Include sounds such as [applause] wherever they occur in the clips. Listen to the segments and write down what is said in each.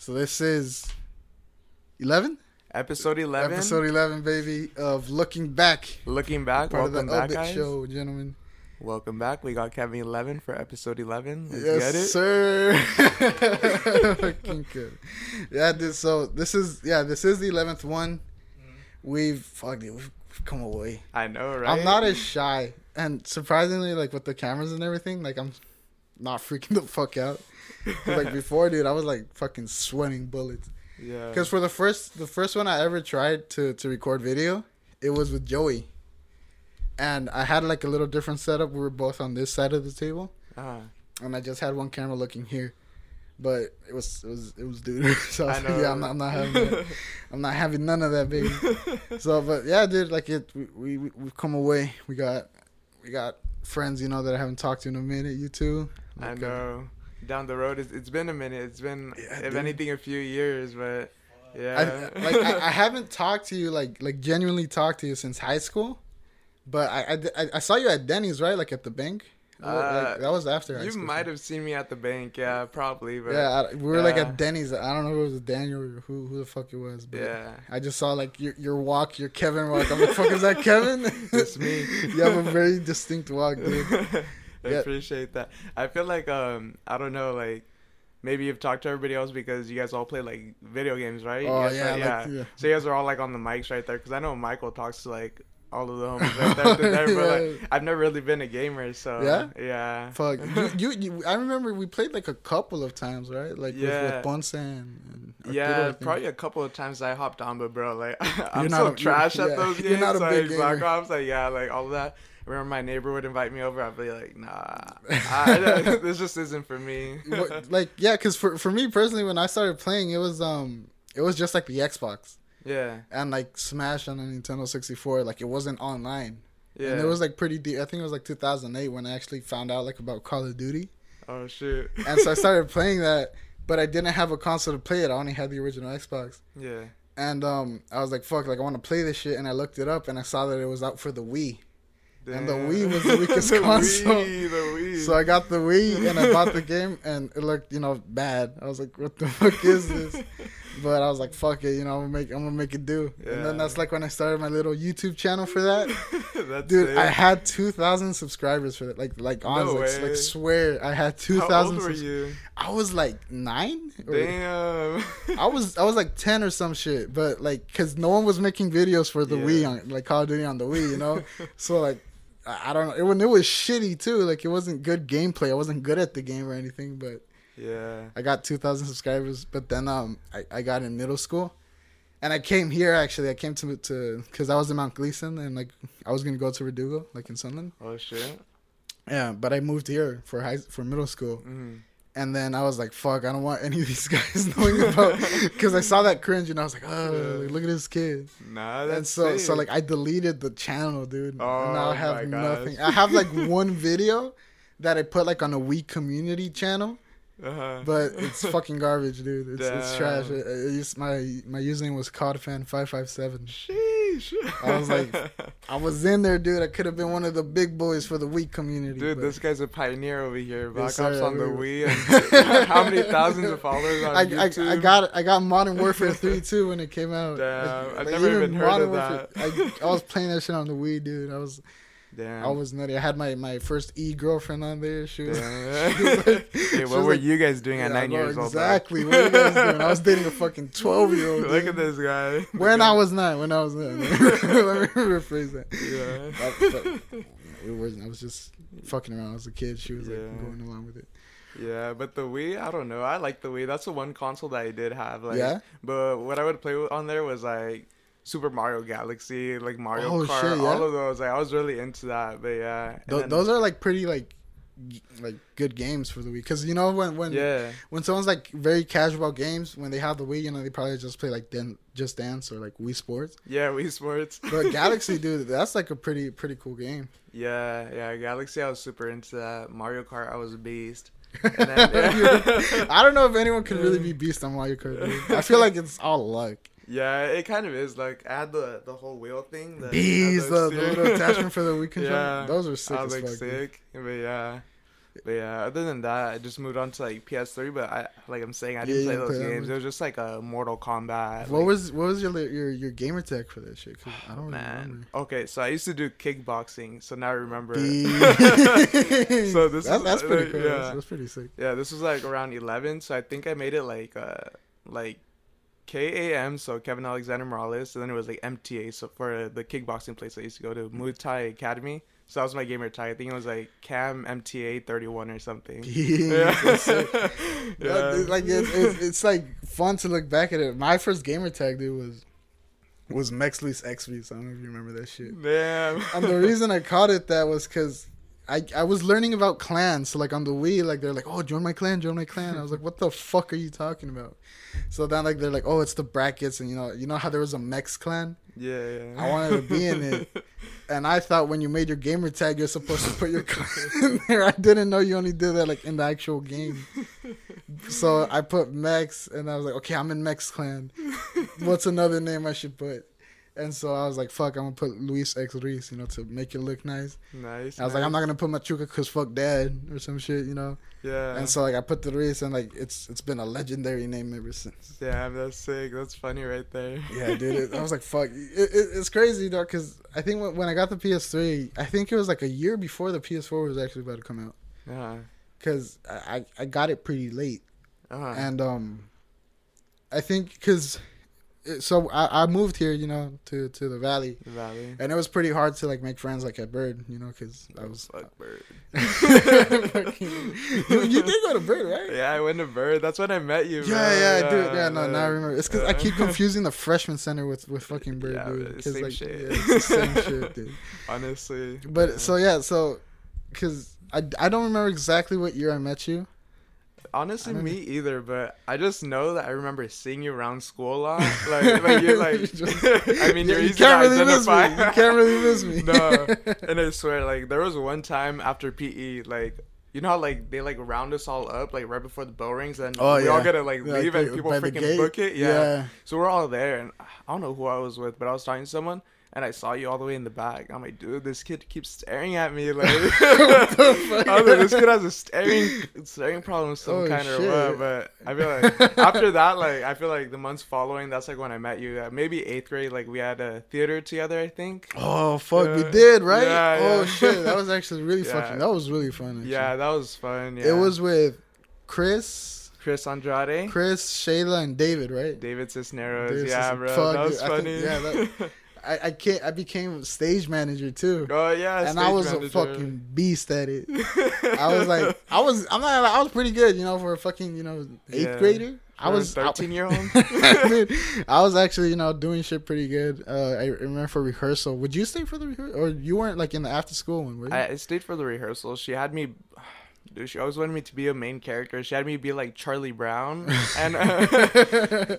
So this is eleven. Episode eleven. Episode eleven, baby, of looking back. Looking back. Part welcome of the back, Obit guys. show, gentlemen. Welcome back. We got Kevin eleven for episode eleven. Let's yes, get it. sir. [laughs] Fucking good. Yeah, dude. So this is yeah, this is the eleventh one. We've fuck it, we've come away. I know, right? I'm not as shy, and surprisingly, like with the cameras and everything, like I'm not freaking [laughs] the fuck out. like before, dude, I was like fucking sweating bullets. Yeah. Because for the first the first one I ever tried to to record video, it was with Joey, and I had like a little different setup. We were both on this side of the table, Ah, and I just had one camera looking here, but it was it was it was dude. [laughs] so I I was know. like, yeah, I'm not, I'm not having that. I'm not having none of that, baby. [laughs] so, but yeah, dude, like it, we, we we've come away. We got we got friends, you know, that I haven't talked to in a minute. You too. I know. Down the road, it's, it's been a minute. It's been, Yeah, if dude. anything, a few years. But I, yeah. like I, I haven't talked to you like like genuinely talked to you since high school, but I I, I- I saw you at Denny's right like at the bank. Like, Uh, that was after. you might have seen me at the bank. Yeah, probably. But Yeah, I, we were like at Denny's. I don't know if it was Daniel or who who the fuck it was. But Yeah. I just saw like your your walk, your Kevin walk. I'm like, fuck, is that Kevin? [laughs] It's me. [laughs] you have a very distinct walk, dude. [laughs] I Yeah. appreciate that. I feel like um I don't know like maybe you've talked to everybody else because you guys all play like video games, right? Oh yeah, like, like, yeah. So you guys are all like on the mics right there because I know Michael talks to like all of the homies right there. to there, but, like, [laughs] I've never really been a gamer, so Yeah? yeah. Fuck [laughs] you, you, you. I remember we played like a couple of times, right? Like with, Yeah. with Ponce and, and Arturo, Yeah, probably a couple of times I hopped on, but bro, like [laughs] I'm You're so a- trash you're- at yeah, those you're games. not a like big Black gamer. Ops, like yeah, like all of that. Remember my neighbor would invite me over. I'd be like, nah, I, this just isn't for me. Like yeah, because for for me personally, when I started playing, it was um it was just like the Xbox yeah, and like Smash on the Nintendo 64. Like it wasn't online, yeah. and it was like pretty deep. I think it was like 2008 when I actually found out like about Call of Duty, oh shit. and so I [laughs] started playing that. But I didn't have a console to play it. I only had the original Xbox. yeah. And um, I was like, "Fuck!" Like I want to play this shit, and I looked it up, and I saw that it was out for the Wii. And the Wii was the weakest [laughs] The console. Wii, the Wii. So I got the Wii and I bought the game and it looked, you know, bad. I was like, what the fuck is this? [laughs] But I was like, fuck it, you know, I'm gonna make I'm gonna make it do. And then that's like when I started my little YouTube channel for that. [laughs] Dude, it. I had two thousand subscribers for that. Like like honestly, like, like swear I had two How old were you? I was like nine? Damn. I was I was like ten or some shit, but like, cause no one was making videos for the Yeah. Wii on like Call of Duty on the Wii, you know. [laughs] so like, I I don't know. It, when it was shitty too, like it wasn't good gameplay. I wasn't good at the game or anything, but yeah. I got two thousand subscribers. But then um, I, I got in middle school, and I came here actually. I came to to because I was in Mount Gleason and like I was gonna go to Verdugo, like in Sunland. Oh shit. Yeah, but I moved here for high for middle school. Mm. And then I was like, fuck, I don't want any of these [laughs] guys knowing about [laughs] because I saw that cringe and I was like, oh, Yeah. look at this kid. Nah, that's so, so sick. like, I deleted the channel, dude. and now Oh I have my nothing. I have like one video that I put like on a Wii community channel, uh-huh. but it's [laughs] fucking garbage, dude. It's, it's trash. It, it used, my my username was CODFan557. Sheesh. I was like, I was in there, dude. I could have been one of the big boys for the Wii community. Dude, but- this guy's a pioneer over here. Black Yes, Ops sir. on the Wii. And [laughs] [laughs] how many thousands of followers on I, I, YouTube? I got I got Modern Warfare 3 too when it came out. Damn, I've never even heard of that. I, I was playing that shit on the Wii, dude. I was Damn. I was nutty. I had my, my first e girlfriend on there. She was, [laughs] she [laughs] was like- hey, what was were like- you guys doing at Yeah, nine bro, years old? Exactly. What are you guys doing? I was dating a fucking [laughs] twelve year old. Look at this guy. When I was nine. When I was nine. Let me rephrase that. Yeah. But- but it wasn't. I was just fucking around as a kid. She was like going along with it. Yeah, but the Wii, I don't know. I like the Wii. That's the one console that I did have. Like, Yeah? But what I would play on there was like Super Mario Galaxy, like Mario Oh, Kart, shit, yeah? all of those. Like I was really into that. But yeah, Th- then- those are like pretty like like good games for the Wii because you know when when yeah, when someone's like very casual about games when they have the Wii you know they probably just play like then Just Dance or like Wii Sports yeah, Wii Sports. [laughs] but Galaxy [laughs] dude that's like a pretty pretty cool game yeah, yeah, Galaxy. I was super into that. Mario Kart, I was a beast. [laughs] Then, yeah. I don't know if anyone can really be beast on Mario Kart dude. I feel like it's all luck Yeah, it kind of is. Like add the the whole wheel thing. The, bees the, the little [laughs] attachment for the Wii controller Yeah, those are sick I was as like fuck dude. sick, but yeah. But yeah, other than that, I just moved on to like PS3. But I, like I'm saying, I didn't you play those play games. It was just like a Mortal Kombat. What like- was what was your your your gamer tag for that shit? 'Cause I don't man? remember. Okay, so I used to do kickboxing, so now I remember. [laughs] so this that's, is- that's pretty uh, cool. yeah. That's, that's pretty sick. Yeah, this was like around 11, so I think I made it like uh like KAM, so Kevin Alexander Morales, and then it was like MTA, so for the kickboxing place I used to go to, Muay Thai Academy. So that was my gamer tag. I think it was like Cam MTA 31 or something. [laughs] Yeah, [laughs] yeah. Yeah, dude, like it's, it's, it's like fun to look back at it. My first gamer tag dude was was Mexley's XV. So I don't know if you remember that shit. Damn. And the reason I called it that was because I I was learning about clans. So like on the Wii, like they're like, oh, join my clan, join my clan. I was like, what the fuck are you talking about? So then like they're like, oh, it's the brackets, and you know, you know how there was a Mex clan. Yeah, yeah. I wanted to be in it. [laughs] And I thought when you made your gamer tag, you're supposed to put your clan [laughs] in there. I didn't know you only did that like in the actual game. So I put Mex, and I was like, okay, I'm in Mex clan. What's another name I should put? And so I was like, fuck, I'm gonna put Luis X Ruiz, you know, to make it look nice. Nice. I was like, I'm not gonna put Machuca cause fuck dad or some shit, you know. Yeah. And so like I put the Ruiz, and like it's it's been a legendary name ever since. Yeah, that's sick. That's funny right there. Yeah, dude. It, I was like, [laughs] fuck. It, it, it's crazy, though, because I think when, when I got the PS3, I think it was like a year before the PS4 was actually about to come out. Yeah. Because I, I I got it pretty late. Uh-huh. And um, I think because. So I, I moved here, you know, to, to the valley, The Valley. and it was pretty hard to like make friends like at Byrd, you know, because I was. Fuck uh, Byrd. [laughs] You, you did go to Byrd, right? [laughs] Yeah, I went to Byrd. That's when I met you. Yeah, bro. yeah, dude. Yeah, no, now I remember. It's because I keep confusing the freshman center with with fucking Byrd, Yeah, dude. same like, shit. yeah, it's the same shit, [laughs] dude. Honestly. But yeah. so yeah, so because I, I don't remember exactly what year I met you. Honestly, me either. But I just know that I remember seeing you around school a lot. [laughs] Like, like you're like. Just- [laughs] I mean, you're you easy can't to really miss me. You can't really miss me. [laughs] no, and I swear, like there was one time after PE, like. You know how like they like round us all up like right before the bell rings and Oh, we yeah. all gotta like leave like, and people freaking book it. Yeah. Yeah. So we're all there and I don't know who I was with, but I was talking to someone and I saw you all the way in the back. I'm like, dude, this kid keeps staring at me like [laughs] [laughs] fuck? I was like, this kid has a staring staring problem some Oh, kind or shit. what. But I feel like after [laughs] that, like I feel like the months following, that's like when I met you. Uh, maybe eighth grade, like we had a theater together, I think. Oh fuck, we did right. Yeah, oh yeah. shit, that was actually really Yeah. fucking. That was really fun. Actually. Yeah, that was fun. Yeah. It was with Chris, Chris Andrade, Chris, Shayla, and David, right? David Cisneros. David yeah, Cis- bro, fuck, that was dude, I think- funny. yeah, that- I, I can't. I became stage manager too. oh yeah, and I was a fucking beast at it. [laughs] I was like, I was, I'm not, I was pretty good, you know, for a fucking, you know, eighth Yeah. grader. I was 13 year old. Dude, [laughs] I was actually, you know, doing shit pretty good. Uh, I remember for rehearsal. Would you stay for the rehearsal, or you weren't like in the after school one? Were you? I stayed for the rehearsal. She had me. Dude, she always wanted me to be a main character. She had me be like Charlie Brown, [laughs] and uh,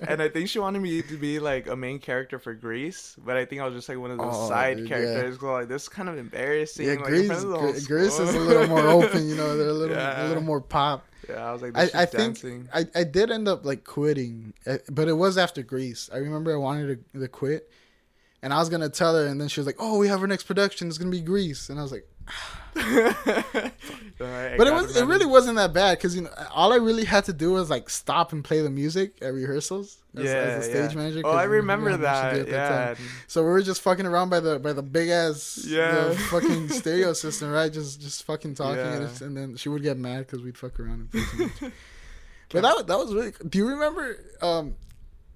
and I think she wanted me to be like a main character for Grease. But I think I was just like one of those Oh, side dude, yeah. characters. So, like this is kind of embarrassing. yeah, like, Grease, of the whole Gre- Grease is a little more open, you know. They're a [laughs] little, Yeah. a little more pop. yeah, I was like, I, this I think dancing. I, I did end up like quitting, uh, but it was after Grease. I remember I wanted to, to quit, and I was gonna tell her, and then she was like, "Oh, we have our next production. It's gonna be Grease," and I was like, But it was it really wasn't that bad because you know all I really had to do was like stop and play the music at rehearsals. As, yeah, as a stage yeah. manager. Oh, I you know remember that. Yeah. So we were just fucking around by the by the big ass Yeah. the [laughs] fucking stereo system, right? Just just fucking talking, and, Yeah. it's- and then she would get mad because we'd fuck around. And play too much. [laughs] but that was- that was really. Do you remember? Um,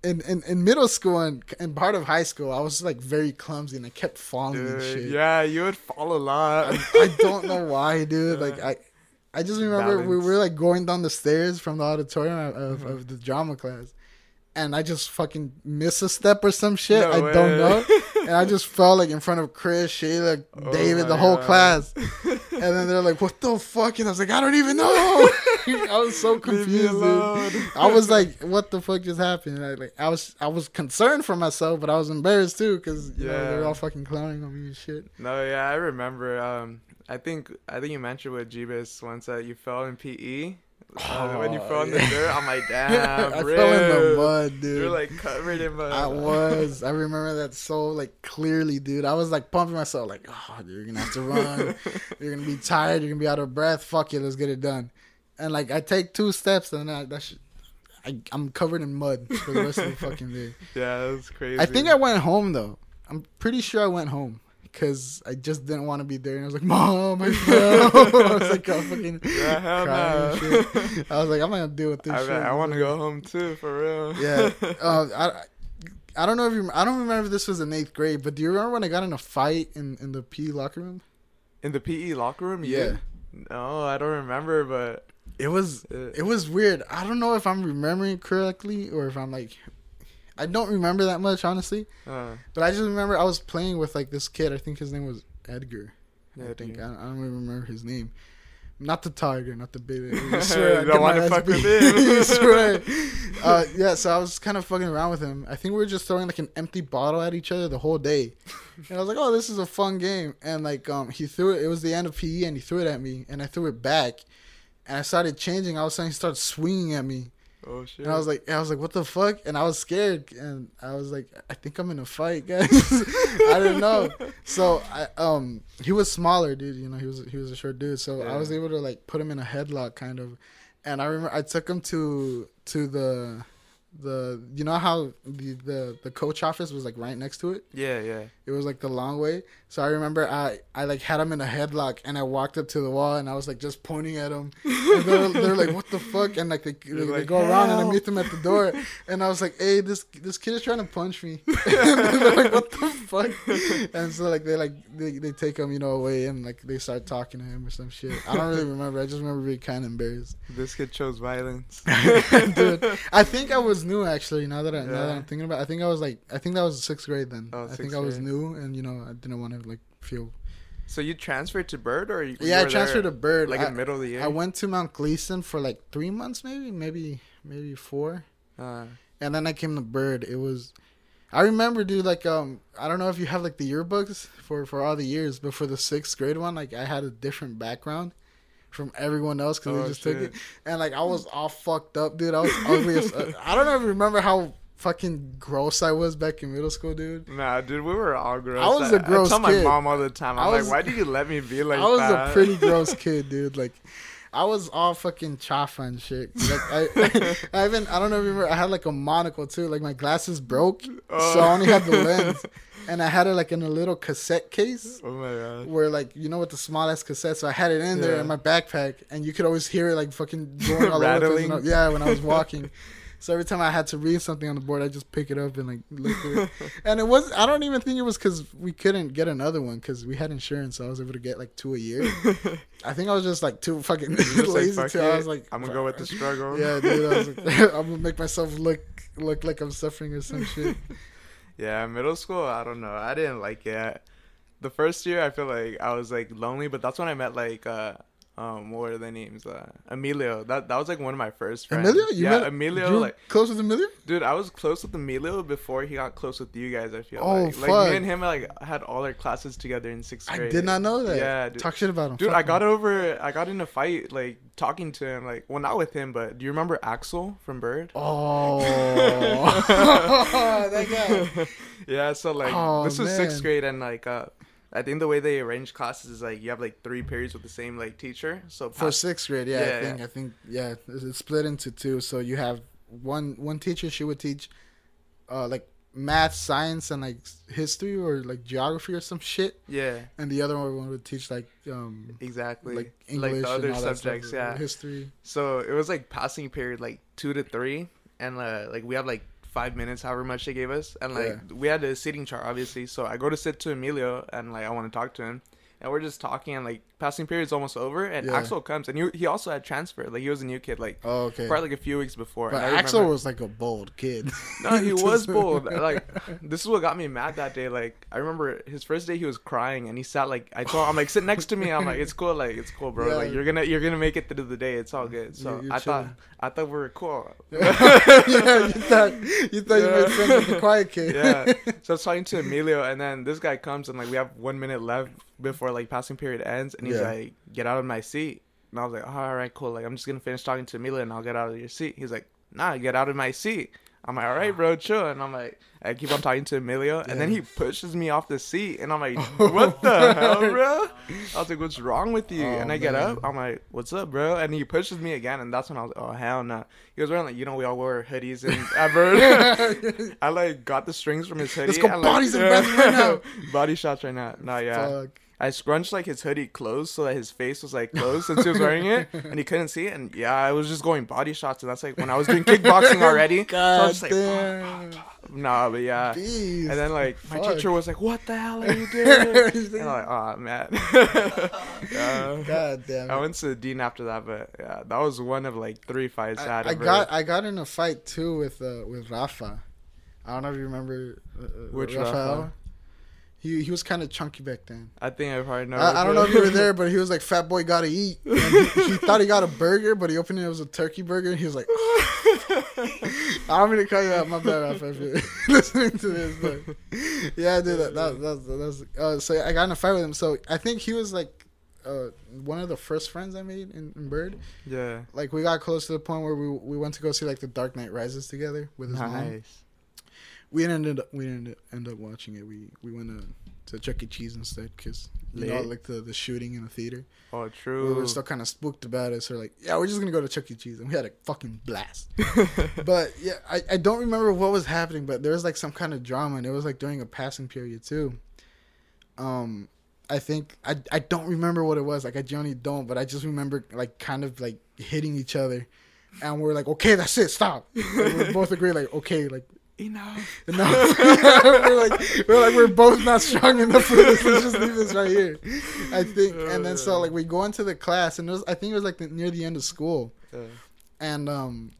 in, in, in middle school and, and part of high school, I was like very clumsy and I kept falling and dude. shit. Yeah, you would fall a lot. I, I don't know why, dude. Like I, I just remember we were like going down the stairs from the auditorium of, Mm-hmm. of the drama class, and I just fucking missed a step or some shit. No I don't know, [laughs] and I just fell like in front of Chris, Shayla, Oh David, the whole God. class, [laughs] and then they're like, "What the fuck?" And I was like, "I don't even know." [laughs] [laughs] I was so confused. Dude. I was like, "What the fuck just happened?" I like, I was, I was concerned for myself, but I was embarrassed too because you know they were all fucking clowning on me and shit. No, yeah, I remember. Um, I think I think you mentioned with Jeebus once that you fell in PE. Uh, when you fell in the Oh, dirt, I'm like, [laughs] damn, I bro. fell in the mud, [laughs] dude. You're like covered in mud. I was. I remember that so like clearly, dude. I was like pumping myself, like, oh, dude, you're gonna have to run. [laughs] you're gonna be tired. You're gonna be out of breath. Fuck it, let's get it done. And like, I take two steps, and I, that shit, I, I'm covered in mud for the rest of the fucking day. Yeah, that's crazy. I think I went home though. I'm pretty sure I went home because I just didn't want to be there. And I was like, Mom, I fell. [laughs] I was like, oh, fucking [laughs] Yeah, crying shit. I was like, I'm gonna deal with this I, shit. I want to go home too, for real. Yeah. [laughs] Uh, I, I don't know if you. I don't remember if this was in eighth grade, but do you remember when I got in a fight in in the PE locker room? in the PE locker room? Yeah. No, I don't remember, but It was it was weird. I don't know if I'm remembering correctly or if I'm like. I don't remember that much honestly, uh, but I just remember I was playing with like this kid. I think his name was Edgar. I think. I don't, I don't even remember his name. Not the tiger, not the baby. [laughs] I You swear, I don't my ass fuck with beat. him. [laughs] I swear. Uh, yeah, so I was kind of fucking around with him. I think we were just throwing like an empty bottle at each other the whole day, [laughs] and I was like, "Oh, this is a fun game." And like, um, he threw it. It was the end of PE, and he threw it at me, and I threw it back, and I started changing. All of a sudden, he started swinging at me, oh shit. and I was like, I was like, "What the fuck?" And I was scared, and I was like, "I think I'm in a fight, [laughs] guys." I didn't know. So I um he was smaller, dude. You know, he was he was a short dude. So I was able to like put him in a headlock, kind of. And I remember I took him to to the the you know how the the the coach office was like right next to it. yeah, yeah. It was like the long way. So I remember I I like had him in a headlock, and I walked up to the wall, and I was like just pointing at him. And they're, they're like, "What the fuck?" And like they, [laughs] they, You're they like, go around, and I meet them at the door, and I was like, "Hey, this this kid is trying to punch me." [laughs] [laughs] they're like, "What the fuck?" [laughs] And so like they like they, they take him you know away, and like they start talking to him or some shit. I don't really remember. I just remember being kind of embarrassed. This kid chose violence. [laughs] Dude, I think I was new actually. Now that I now that Yeah. I'm thinking about, it. I think I was like I think that was sixth grade then. Oh, I think sixth I was new, and you know I didn't want to like feel. So you transferred to Byrd, or you, Yeah, you I were transferred to Byrd. like I, in the middle of the year. I went to Mount Gleason for like three months, maybe, maybe, maybe four, Uh, and then I came to Byrd. It was, I remember, dude. Like, um, I don't know if you have like the yearbooks for for all the years, but for the sixth grade one, like I had a different background from everyone else because Oh, they just took it, and like I was all fucked up, dude. I was ugly as. uh, I don't even remember how fucking gross I was back in middle school, dude. Nah, dude, we were all gross. I was a gross kid. I tell kid. my mom all the time. I'm I was- like, why did you let me be [laughs] like I was that? a pretty [laughs] gross kid, dude. Like, I was all fucking chafa and shit. Like, I, [laughs] I even I don't know if you remember. I had like a monocle too. Like my glasses broke, so I only had the oh. lens, and I had it like in a little cassette case. oh my god. Where like you know with the small ass cassette, so I had it in there Yeah. in my backpack, and you could always hear it like fucking going all over. the place, you know? Rattling. Yeah, when I was walking. So every time I had to read something on the board, I just pick it up and like look at it. [laughs] And it was I don't even think it was because we couldn't get another one because we had insurance, so I was able to get like two a year. [laughs] I think I was just like too fucking [laughs] like, lazy "Fuck too. I was like, I'm gonna go with the struggle. Yeah, dude. I was like, [laughs] [laughs] I'm gonna make myself look look like I'm suffering or some shit. Yeah, middle school, I don't know. I didn't like it. The first year, I feel like I was like lonely, but that's when I met like uh um what were their names? Uh, Emilio. That that was like one of my first friends. Emilio, you yeah, met Emilio. you Like, close with Emilio. dude, I was close with Emilio before he got close with you guys. I feel Oh, like like fuck. me and him like had all our classes together in sixth grade I did not know that. Yeah, dude. Talk shit about him. Dude, Fuck I got him. over. I got in a fight like talking to him. Like, well, not with him, but do you remember Axel from Byrd? Oh, [laughs] [laughs] that guy. [laughs] yeah, so like Oh, this was sixth grade, and like uh, I think the way they arrange classes is like you have like three periods with the same like teacher. So For past- sixth grade, yeah, Yeah, I think yeah. I think yeah, it's split into two. So you have one one teacher. She would teach, uh, like math, science, and like history or like geography or some shit, yeah, and the other one would teach like um exactly. like Like, English the other and all that subjects, stuff, yeah. history. So it was like passing period like two to three, and uh, like we have like five minutes, however much they gave us, and like we had a seating chart obviously. So I go to sit to Emilio, and like I want to talk to him, and we're just talking, and like passing period's almost over, and Yeah. Axel comes, and he he also had transfer, like he was a new kid, like Oh, okay. probably like a few weeks before. But Axel remember- was like a bold kid. [laughs] No, he was [laughs] bold. Like this is what got me mad that day. Like I remember his first day, he was crying, and he sat like I told him, I'm like sit next to me. I'm like it's cool, like it's cool, bro. Yeah. Like you're gonna you're gonna make it through the day. It's all good. So You're- you're I thought. I thought we were cool. [laughs] yeah, you thought you thought you made friends with the quiet kid. yeah. So I was talking to Emilio, and then this guy comes, and like we have one minute left before like passing period ends, and he's Yeah. like, "Get out of my seat." And I was like, all right, cool. Like, I'm just gonna finish talking to Emilio and I'll get out of your seat. He's like, nah, get out of my seat. I'm like, all right, bro, chill. And I'm like, I keep on talking to Emilio, and then he pushes me off the seat, and I'm like, [laughs] what the hell, bro? I was like, what's wrong with you? Oh, and I get up, I'm like, what's up, bro? And he pushes me again, and that's when I was like, oh hell no. He was wearing like, you know, we all wear hoodies and [laughs] ever. [laughs] I like got the strings from his hoodie. Let's go and, like, bodies the bathroom right now. Body shots right now. No, yeah. Fuck. I scrunched like his hoodie closed so that his face was like closed since he was wearing it, [laughs] and he couldn't see it. And yeah, I was just going body shots, and that's like when I was doing kickboxing [laughs] already. so I God was just like, damn. nah, but yeah. Beast. And then like my teacher was like, "What the hell are you [laughs] doing?" And I'm like, "Oh man." yeah. God damn. I went to the dean after that, but yeah, that was one of like three fights I, had. I, I got I got in a fight too with uh, with Rafa. I don't know if you remember uh, uh, Which Rafael. Rafa? He he was kind of chunky back then. I think I probably know. I, I don't know if you were there, but he was like, "Fat boy, gotta eat." And he, he [laughs] thought he got a burger, but he opened it. It was a turkey burger, and he was like, [laughs] "I'm gonna cut you out, my bad, Rafa, if you're listening to this." But yeah, dude, that that, that, that was uh, so I got in a fight with him. So I think he was like uh, one of the first friends I made in, in Byrd. yeah. Like we got close to the point where we we went to go see like the Dark Knight Rises together with his mom. We ended up we ended end up watching it. We we went to to Chuck E. Cheese instead because you know like the the shooting in the theater. Oh, true. We were still kind of spooked about it, so we're like, yeah, we're just gonna go to Chuck E. Cheese, and we had a fucking blast. [laughs] but yeah, I, I don't remember what was happening, but there was like some kind of drama, and it was like during a passing period too. Um, I think I I don't remember what it was. Like I genuinely don't, but I just remember like kind of like hitting each other, and we're like, okay, that's it, stop. We both agree, like, okay, like Enough. [laughs] no, [laughs] we're like we're like we're both not strong enough for this. Let's just leave this right here. I think, and then so like we go into the class, and it was I think it was like the, near the end of school, and um,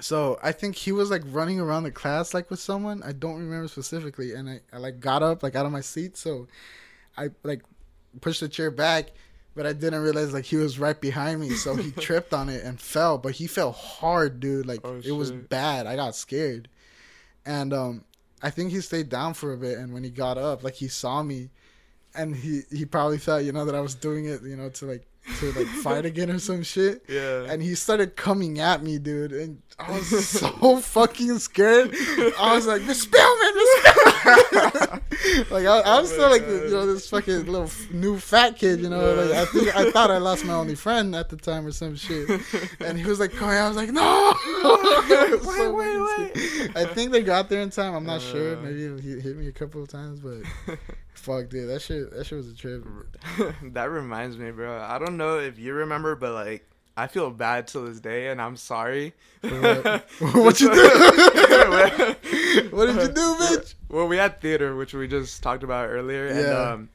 so I think he was like running around the class like with someone. I don't remember specifically, and I, I like got up like out of my seat, so I like pushed the chair back. But I didn't realize like he was right behind me, so he [laughs] tripped on it and fell. But he fell hard, dude. Like Oh, it was bad. I got scared, and um, I think he stayed down for a bit. And when he got up, like he saw me, and he he probably thought you know that I was doing it, you know, to like to like [laughs] fight again or some shit. Yeah. And he started coming at me, dude, and I was [laughs] so fucking scared. I was like, Miss Spellman, Miss Spellman. [laughs] like I, was Oh still like you know this fucking little f- new fat kid, you know. Like I think I thought I lost my only friend at the time or some shit. [laughs] And he was like, "Going," I was like, "No!" [laughs] I was so Wait, wait. I think they got there in time. I'm not sure. Uh. Maybe he hit me a couple of times, but fuck, dude, that shit, that shit was a trip. that reminds me, bro. I don't know if you remember, but like, I feel bad to this day, and I'm sorry. what? [laughs] What you do? [laughs] What did you do, bitch? Well, we had theater, which we just talked about earlier, and um,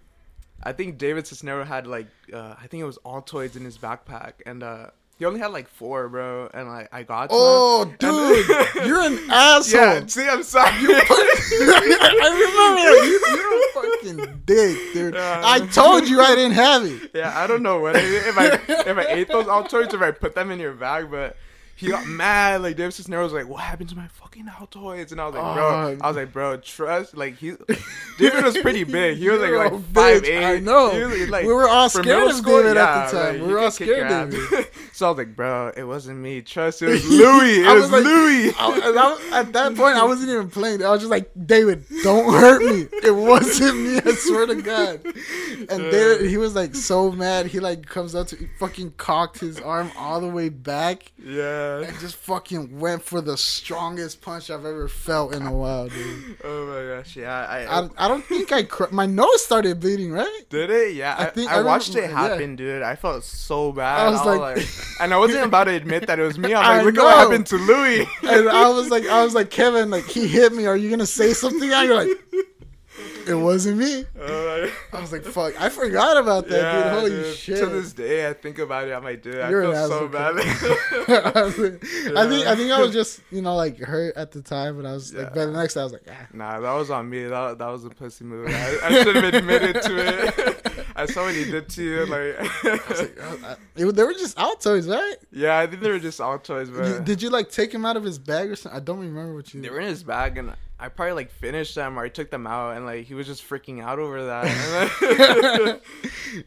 I think David Cisnero had like, uh, I think it was Altoids in his backpack, and uh, he only had like four, bro. And like, I got. Oh, and- dude, you're an [laughs] asshole. yeah. See, I'm sorry. [laughs] [laughs] I remember you. You're a fucking dick, dude. Yeah. I told you I didn't have it. Yeah, I don't know what I, if I if I ate those Altoids or if I put them in your bag, but he got mad. Like David Cisneros was like, "What happened to my fucking Altoids?" And I was like, "Bro, Oh. I was like, bro, trust." Like he, [laughs] David was pretty big. He was like like five bitch. eight. I know. Was, like, We were all scared of school, David at the time. like, We were all could kick your scared of ass. [laughs] so I was like, "Bro, it wasn't me. Trust it was [laughs] Louis. It was, was like- Louis." I, I at that point, I wasn't even playing. I was just like, David, don't hurt me. It wasn't me. I swear to God. And David, he was like so mad. He like comes up to, he fucking cocked his arm all the way back yeah. And just fucking went for the strongest punch I've ever felt in a while, dude. Oh my gosh. Yeah. I, I, I don't think I cr- my nose started bleeding, right? Did it? Yeah, I I, think- I, I watched remember- it yeah. happen, dude. I felt so bad. I was I was like- like, and I wasn't about to admit that it was me. I'm [laughs] I like, look know. what happened to Louis. And I was [laughs] like, I was like, Kevin, like he hit me. Are you gonna say something? And you're like, it wasn't me. Uh, I was like, fuck, I forgot about that, dude. Holy dude. shit. To this day, I think about it. I'm like, dude, You're I feel so bad. Like- [laughs] I think I think I was just you know like hurt at the time, but I was like, by the next day I was like, ah. Nah, that was on me. That, that was a pussy move. I, I should have admitted to it. [laughs] I saw what he did to you. Like, [laughs] like, uh, I- they were just Altoids, right? yeah, I think they were just Altoids, You- but did you like take him out of his bag or something? I don't remember what you. they were in his bag, and I probably like finished them or I took them out, and like he was just freaking out over that. [laughs] [laughs]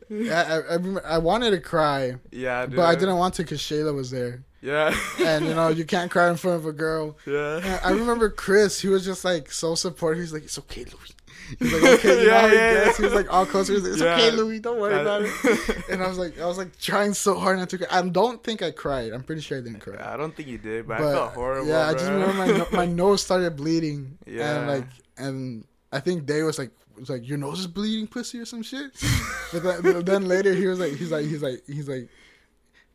Yeah, I, I, remember, I wanted to cry, yeah, dude. but I didn't want to because Shayla was there, Yeah, and you know you can't cry in front of a girl. yeah. And I remember Chris. He was just like so supportive. He's like, "It's okay, Louis." He's like, "Okay." You know Yeah, yeah, yeah. He was like [laughs] all closer. Like, "It's Yeah. okay, Louis. Don't worry about it." And I was like, I was like trying so hard not to cry. I don't think I cried. I'm pretty sure I didn't cry. I don't think you did, but, I felt horrible. Yeah, I just bro. remember my my [laughs] nose started bleeding. Yeah. And like, and I think Day was like, was like, your nose is bleeding, pussy, or some shit. [laughs] but, then, but then later he was like, he's like, he's like, he's like,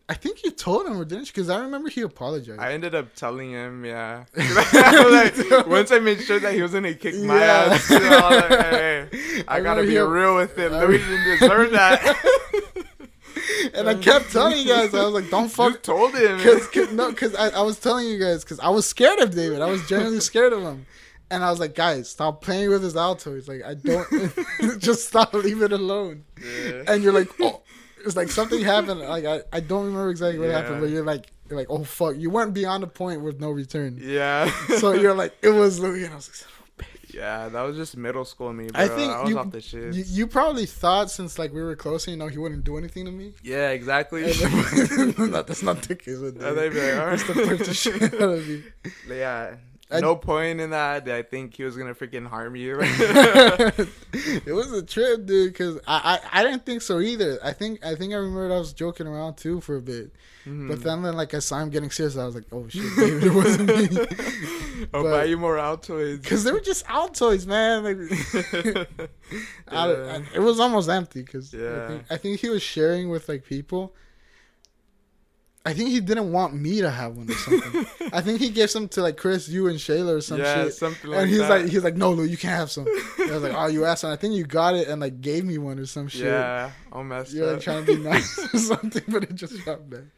I think you told him or didn't you? Because I remember he apologized. I ended up telling him, yeah. I [laughs] [laughs] like, once I made sure that he was gonna kick my Yeah. ass, you know, I like, hey, [laughs] I, I gotta be real with it. Louis didn't deserve that. and I kept telling you guys, I was like, don't fuck. Just told him. Cause, cause no, cause I, I was telling you guys, cause I was scared of David. I was genuinely scared of him, and I was like, guys, stop playing with his alto. He's like, I don't, just stop, leave it alone. Yeah. And you're like, oh, it's like something happened. Like I, I don't remember exactly what Yeah. happened, but you're like, you're like, oh fuck, you went beyond the point with no return. Yeah. So you're like, it was Louis, and I was like, yeah, that was just middle school me, bro. I I think was you- off the shit. you, you probably thought since like we were closer, you know, he wouldn't do anything to me. yeah, exactly. Then- [laughs] no, that's not the case with And they'd David. be like, Just right. the shit out of me. yeah. I- no point in that. I think he was gonna freaking harm you. [laughs] [laughs] it was a trip, dude. Because I, I, I didn't think so either. I think I think I remembered I was joking around too for a bit. Mhm. But then, like I saw him getting serious, I was like, oh shit, David, it wasn't me. [laughs] I'll but- buy you more Altoids. Because they were just Altoids, man. Like, Yeah. I- it was almost empty. Because I, Yeah. think, I think he was sharing with like people. I think he didn't want me to have one or something. I think he gave some to like Chris, you, and Shayla or some yeah, shit. something like and he's that. like, he's like, no, Lou, you can't have some. And I was like, oh, you asked, and I think you got it and like gave me one or some shit. yeah, all messed You're up. like trying to be nice [laughs] or something, but it just got bad.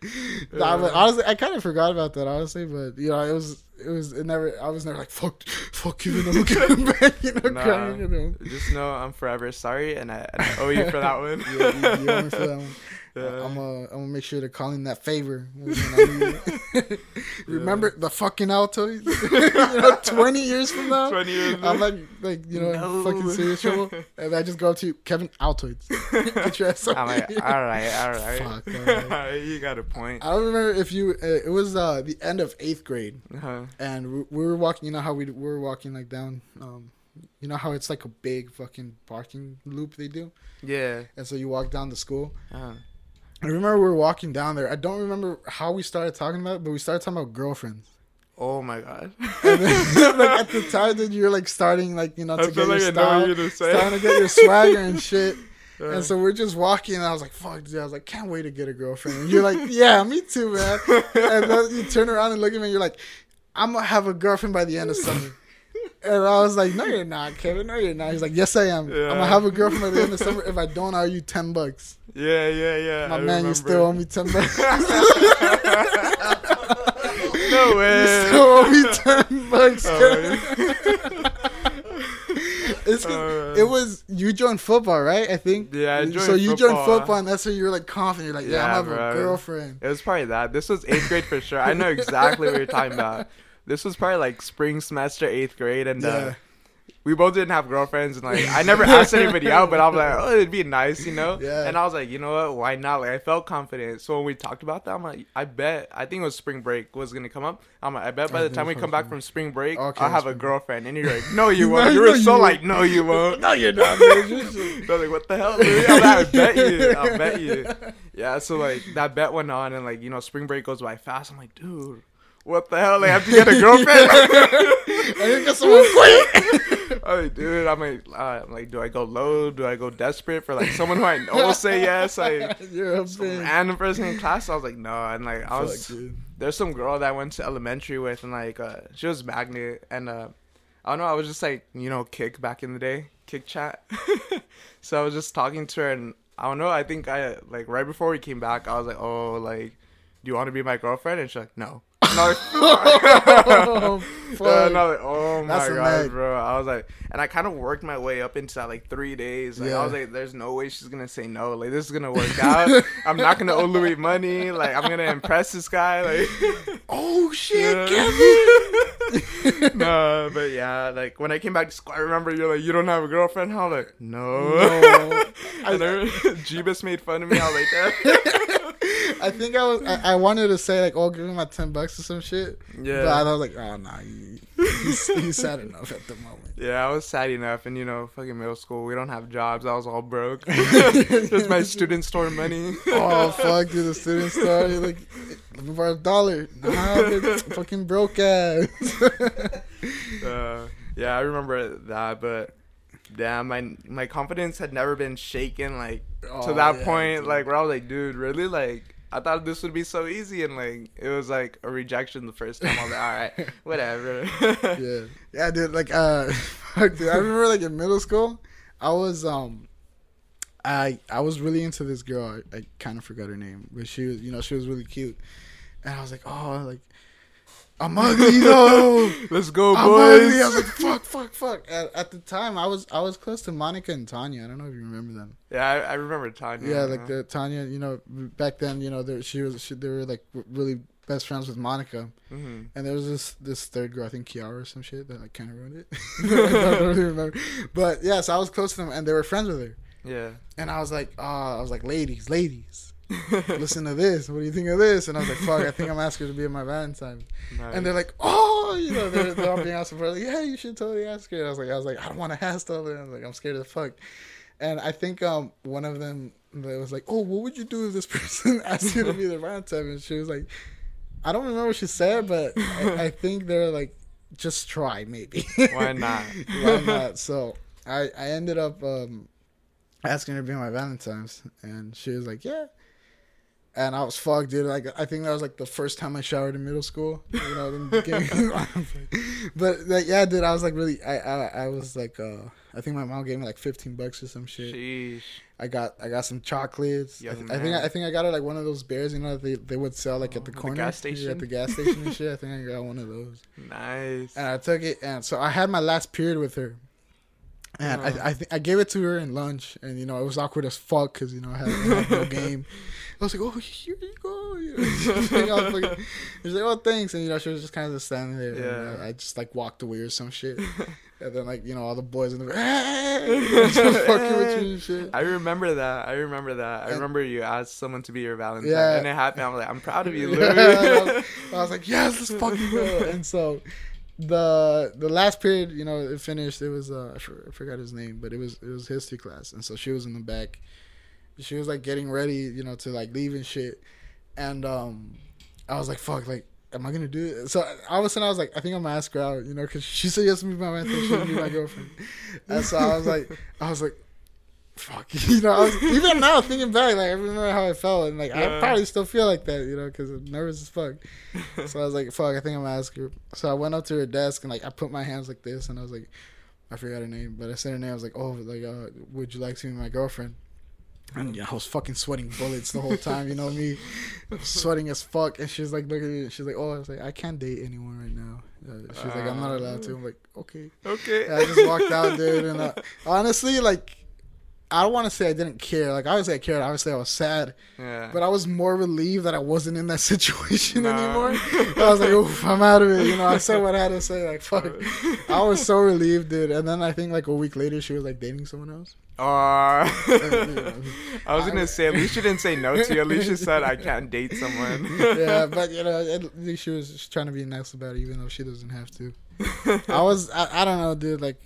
Nah, but honestly, I kind of forgot about that, honestly. But you know, it was, it was, it never. I was never like, fuck, fuck you, and I'm giving back, you know, Nah. crying, you know. Just know I'm forever sorry, and I, and I owe you for that [laughs] one. Yeah, you, you owe me for that one. Yeah. I'm gonna, I'm gonna make sure to call him that favor. when I need it. [laughs] [laughs] Remember the fucking Altoids? [laughs] you know, 20 years from now, 20 years I'm like, like you know, No. fucking serious trouble, and I just go up to you, Kevin Altoids. Get your ass over I'm like, all right, all right. Fuck, all right. you got a point. I don't remember if you. Uh, it was uh, the end of eighth grade, Uh-huh. and we, we were walking. You know how we, we were walking like down. Um, you know how it's like a big fucking parking loop they do, Yeah. and so you walk down to school. Uh-huh. I remember we were walking down there. I don't remember how we started talking about it, but we started talking about girlfriends. Oh my god. And then, [laughs] like at the [laughs] time that you're like starting like you know to I get your like know style, what you're gonna starting to get your swagger and [laughs] shit. Uh, And so we're just walking, and I was like, "Fuck!" Dude. I was like, "Can't wait to get a girlfriend." And you're like, "Yeah, me too, man." And then you turn around and look at me, and you're like, "I'm gonna have a girlfriend by the end of summer." And I was like, "No, you're not, Kevin. No, you're not." He's like, "Yes, I am. I'm gonna have a girlfriend by the end of summer. If I don't, I owe you ten bucks." yeah, yeah, yeah. My I man, remember. you still owe me ten bucks. [laughs] no you way. still owe me ten bucks. Oh, Uh, [laughs] it was you joined football, right? I think. Yeah, I joined so you joined football. football, and that's when you were like confident. You're like, yeah, Yeah, I'm having bro. a girlfriend. It was probably that. This was eighth grade for sure. I know [laughs] exactly what you're talking about. This was probably like spring semester, eighth grade, and Yeah. uh, we both didn't have girlfriends. And like, I never asked anybody out, but I was like, oh, it'd be nice, you know. Yeah. And I was like, you know what? Why not? Like, I felt confident. So when we talked about that, I'm like, I bet. I think it was spring break was gonna come up. I'm like, I bet by I the time we come back from spring break, Okay, I'll have a girlfriend. And you're like, [laughs] no, you No, won't. You no, were you so won't. like, no, you [laughs] won't. No, you're not. I was [laughs] like, what the hell? Dude? Like, I bet you. I bet you. Yeah, so like that bet went on, and like you know, spring break goes by fast. I'm like, dude, what the hell? Like, I have to get a [laughs] girlfriend. I didn't get someone quick. I'm [laughs] like, dude, I'm like, uh, I'm like, do I go low? Do I go desperate for like someone who I know will say yes? [laughs] Like You're a some random person in class. I was like, no, and like I was. Fuck, there's some girl that I went to elementary with, and like uh, she was magnet, and uh, I don't know, I was just like you know kick back in the day, kick chat. so I was just talking to her, and I don't know, I think I like right before we came back, I was like, oh, like, do you want to be my girlfriend? And she's like, no. And I was Oh, Yeah, I like, oh my god, bro. I was like, and I kind of worked my way up into that like three days. Like, I was like, there's no way she's gonna say no. Like, this is gonna work out. [laughs] I'm not gonna owe Louis money. Like, I'm gonna impress this guy. Like, [laughs] Oh shit, Kevin. [laughs] no, but yeah, like when I came back to school, I remember you're like, you don't have a girlfriend. How? was like, no. No. and then Jeebus made fun of me. I was like, that. I think I was. I, I wanted to say like, "Oh, give me my ten bucks or some shit." Yeah. But I was like, "Oh, nah, he, he's, he's sad enough at the moment." [laughs] Yeah, I was sad enough, and you know, fucking middle school, we don't have jobs. I was all broke. [laughs] Just my student store money. Oh fuck, dude! The student store, you're like, let me borrow a dollar. Nah, [laughs] fucking broke ass. uh, yeah, I remember that, but damn, my my confidence had never been shaken like to Oh, that yeah, point, dude. like where I was like, dude, really, like. I thought this would be so easy, and like it was like a rejection the first time. I was like, all right, [laughs] whatever. yeah, yeah, dude. Like, uh, [laughs] fuck, dude. I remember like in middle school, I was um, I I was really into this girl. I, I kind of forgot her name, but she was, you know, she was really cute, and I was like, oh, like. I'm ugly though. [laughs] Let's go, I'm boys. ugly. I was like, fuck, fuck, fuck. At, at the time, I was I was close to Monica and Tanya. I don't know if you remember them. yeah, I, I remember Tanya. Yeah, like the Tanya. You know, back then, you know, there, she was she, they were like really best friends with Monica, hmm and there was this this third girl, I think Kiara or some shit that like kind of ruined it. [laughs] I [laughs] don't really remember, but yeah, so I was close to them, and they were friends with her, Yeah. and I was like, oh, I was like, ladies, ladies. [laughs] Listen to this. What do you think of this? And I was like, "Fuck! I think I'm asking her to be in my Valentine." Nice. And they're like, "Oh, you know, they're, they're all being asked for like, yeah, you should totally ask her." And I was like, "I was like, I don't want to ask her." I was like, "I'm scared of the fuck." And I think um one of them they was like, "Oh, what would you do if this [laughs] person asked you to be their Valentine?" And she was like, "I don't remember what she said, but I, I think they're like, just try maybe." Why not? [laughs] Why not? So I I ended up um asking her to be my Valentine's, and she was like, "Yeah." And I was fucked, dude. Like I think that was like the first time I showered in middle school. You know, in the beginning. [laughs] [laughs] but like, yeah, dude, I was like really. I, I I was like, uh I think my mom gave me like fifteen bucks or some shit. Sheesh. I got I got some chocolates. I, th- I think. I think I got it like one of those bears. You know, they they would sell like at the Oh, the corner, gas Yeah, station? at the gas station and shit. I think I got one of those. [laughs] Nice. And I took it, and so I had my last period with her. And Uh-huh. I I, th- I gave it to her in lunch, and you know it was awkward as fuck because you know I had, I had no [laughs] game. I was like, "Oh, here you go." You know, she was like, I like, she like, "Oh, thanks," and you know she was just kind of just standing there. Yeah. And I, I just like walked away or some shit, [laughs] and then like you know all the boys in the [laughs] fucking with me and shit. I remember that. I remember that. I And- remember you asked someone to be your Valentine, Yeah. and it happened. I'm like, I'm proud of you, Yeah, Louis. I, was, I was like, yes, let's fucking go. And so the the last period, you know, it finished. It was uh, I, for, I forgot his name, but it was it was history class, and so she was in the back. She was like getting ready, you know, to like leave and shit. And um, I was like, fuck, like. Am I gonna do it? So all of a sudden I was like, I think I'm gonna ask her out, you know, because she said yes to me by my she would be my girlfriend. And so I was like, I was like, fuck, [laughs] you know. I was, even now thinking back, like I remember how I felt, and like I probably still feel like that, you know, because I'm nervous as fuck. So I was like, fuck, I think I'm gonna ask her. So I went up to her desk and like I put my hands like this, and I was like, I forgot her name, but I said her name. I was like, oh, like, uh, would you like to be my girlfriend? And yeah, I was fucking sweating bullets the whole time, you know me, sweating as fuck. And she's like, looking at me, she's like, oh, I was like, I can't date anyone right now. Uh, she's like, I'm not allowed to. I'm like, okay. okay. And I just walked out, dude. And uh, honestly, like, I don't want to say I didn't care. Like, I obviously I cared. Obviously I was sad, yeah. but I was more relieved that I wasn't in that [laughs] situation Nah. anymore. I was like, oof, I'm out of it. You know, I said what I had to say. Like, fuck. [laughs] I was so relieved, dude. And then I think like a week later, she was like dating someone else. Yeah. [laughs] I was gonna say at least you didn't say no to you. At least you said I can't date someone. yeah, but you know, at least she was trying to be nice about it, even though she doesn't have to. I was, I, I don't know, dude. Like,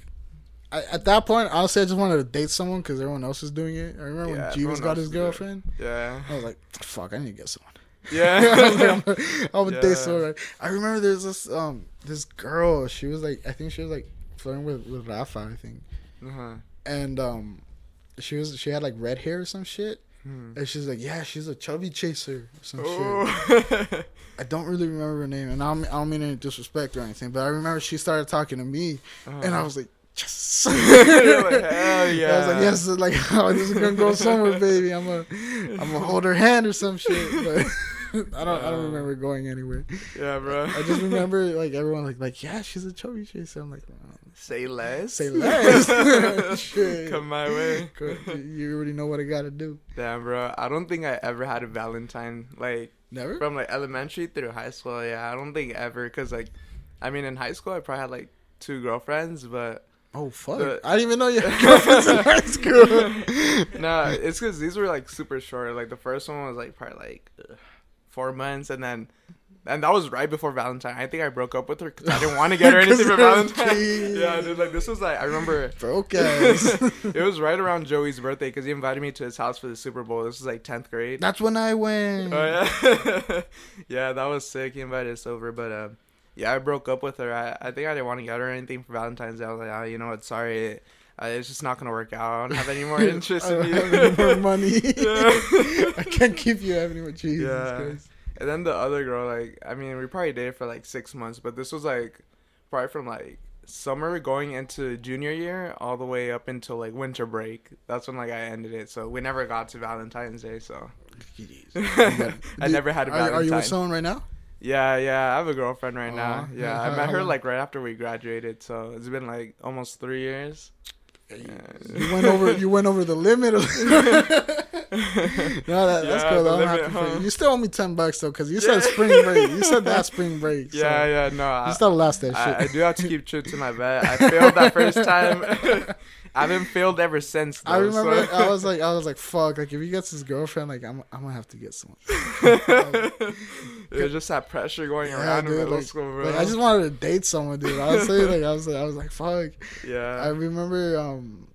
I, at that point, honestly, I just wanted to date someone because everyone else was doing it. I remember Yeah, when Jeeves got his is girlfriend. yeah. I was like, fuck, I need to get someone. [laughs] I was Yeah. like, I'm gonna, I'm gonna Yeah. date someone. I remember there's this um this girl. She was like, I think she was like flirting with with Rafa, I think, uh-huh. and um, she was she had like red hair or some shit. Hmm. And she's like, yeah, she's a chubby chaser or some shit. Oh. [laughs] I don't really remember her name, and I don't, I don't mean any disrespect or anything, but I remember she started talking to me, and I was like, yes. [laughs] Like, [laughs] hell yeah. I was like, yes, like oh, this is gonna go [laughs] somewhere, baby. I'm gonna, I'm gonna hold her hand or some shit. But I don't. I don't Uh, remember going anywhere. Yeah, bro. I just remember like everyone like like yeah, she's a chubby chaser. I'm like, oh, Say less. say less. Shit. Come my way. You- already know what I gotta do. Damn, bro. I don't think I ever had a Valentine like Never. from like elementary through high school. Yeah, I don't think ever. Cause like, I mean, in high school I probably had like two girlfriends, but Oh fuck! The- I didn't even know you had [laughs] girlfriends in high school. [laughs] no, it's because these were like super short. Like the first one was like probably like ugh, four months, and then and that was right before Valentine. I think I broke up with her because I didn't want to get her [laughs] anything for Valentine. yeah, dude. Like this was like I remember Broke ass. it was right around Joey's birthday because he invited me to his house for the Super Bowl. This was like tenth grade. That's when I went. Oh yeah, yeah, that was sick. He invited us over, but um, yeah, I broke up with her. I, I think I didn't want to get her anything for Valentine's Day. I was like, ah, you know what? Sorry, uh, it's just not gonna work out. I don't have any more [laughs] interest I in don't you. have any more money. [laughs] [laughs] I can't keep you having any more Jesus Yeah. Christ. And then the other girl, like, I mean, we probably dated for like six months, but this was like probably from like summer going into junior year all the way up until like winter break. That's when like I ended it. So we never got to Valentine's Day. So I never had a Are, Valentine. are you with someone right now? Yeah, yeah, I have a girlfriend right now. Yeah, I [laughs] met her like right after we graduated, so it's been like almost three years. You went over. You went over the limit. [laughs] [laughs] no, that, that's cool. though. I'm happy for you. You still owe me ten bucks though, because you Yeah. said spring break. You said that spring break. So Yeah, yeah, no, You I, still lost that shit. I, I do have to keep true to my bet. I failed that first time. I haven't failed ever since. Though, I remember so- I was like I was like [laughs] fuck like if he gets his girlfriend like I'm I'm gonna have to get someone. [laughs] was just that pressure going Yeah, around in dude, middle like- school, bro. Like I just wanted to date someone, dude. Honestly, [laughs] like I was like I was like fuck. Yeah. I remember um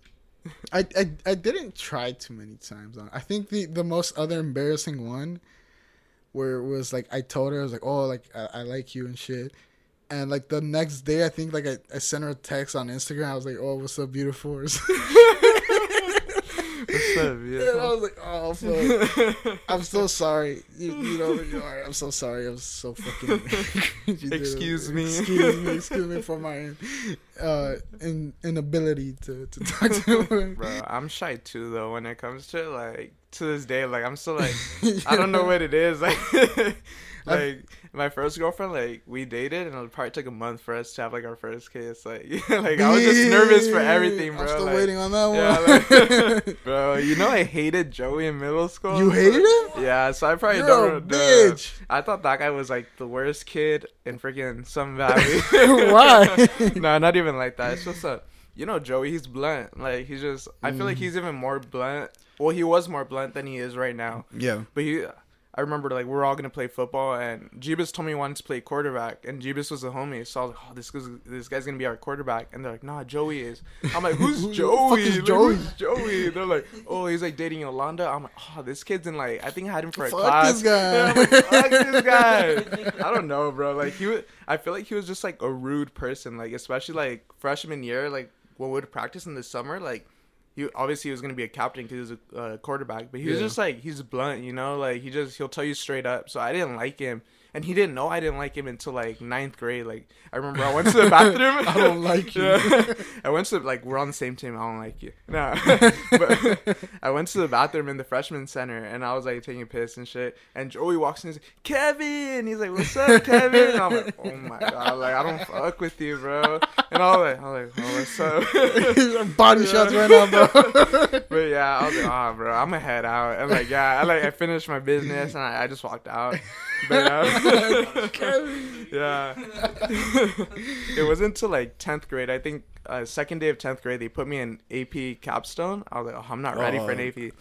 I, I I didn't try too many times. I think the the most other embarrassing one where it was like I told her I was like oh like I, I like you and shit. And like the next day, I think like I, I sent her a text on Instagram. I was like, "Oh, what's up, beautiful?" [laughs] [laughs] What's up, And I was like, "Oh, fuck. I'm so sorry. You, you know, you are. I'm so sorry. I'm so fucking. [laughs] Excuse me. Excuse me. Excuse me for my uh in, inability to to talk to her. Bro, I'm shy too though when it comes to like to this day. Like I'm still like I don't know what it is. Like like my first girlfriend, like we dated and it probably took a month for us to have like our first kiss. Like [laughs] like I was just nervous for everything, bro. I'm still like, waiting on that Yeah, one. like, [laughs] [laughs] bro, you know I hated Joey in middle school. you hated him? Yeah, so I probably You're don't. a bitch. I thought that guy was like the worst kid in freaking Sun Valley. Why? no, not even like that. It's just a, you know, Joey. He's blunt. Like he's just. I feel Mm. like he's even more blunt. Well, he was more blunt than he is right now. yeah. But he, I remember like we are all gonna play football, and Jeebus told me he wanted to play quarterback, and Jeebus was a homie, so I was like, oh, this guy's this guy's gonna be our quarterback, and they're like, nah, Joey is. I'm like, who's [laughs] Who Joey? is Like, Joey? who's Joey? They're like, oh, he's like dating Yolanda. I'm like, oh, this kid's in like, I think I had him for a Fuck class. this guy. [laughs] Like, fuck this [laughs] guy. I don't know, bro. Like he, was, I feel like he was just like a rude person, like especially like freshman year, like when we would practice in the summer, like he obviously he was gonna be a captain because he was a uh, quarterback, but he was Yeah. just like he's blunt, you know, like he just he'll tell you straight up. So I didn't like him, and he didn't know I didn't like him until like ninth grade. Like I remember I went to the bathroom. [laughs] I don't like you. [laughs] Yeah. I went to like we're on the same team. I don't like you. No, [laughs] but I went to the bathroom in the freshman center, and I was like taking a piss and shit. And Joey walks in, he's like, "Kevin," he's like, "What's up, Kevin?" And I'm like, "Oh my god, like I don't fuck with you, bro." And I was like, "I was like, oh, what's up?" Body Yeah. shots right now, bro. But yeah, I was like, oh, bro, I'm gonna head out. And like, yeah, I like, I finished my business and I, I just walked out. But [laughs] uh, yeah, it wasn't until like tenth grade. I think uh, second day of tenth grade, they put me in AP capstone. I was like, oh, I'm not ready for an Oh, AP.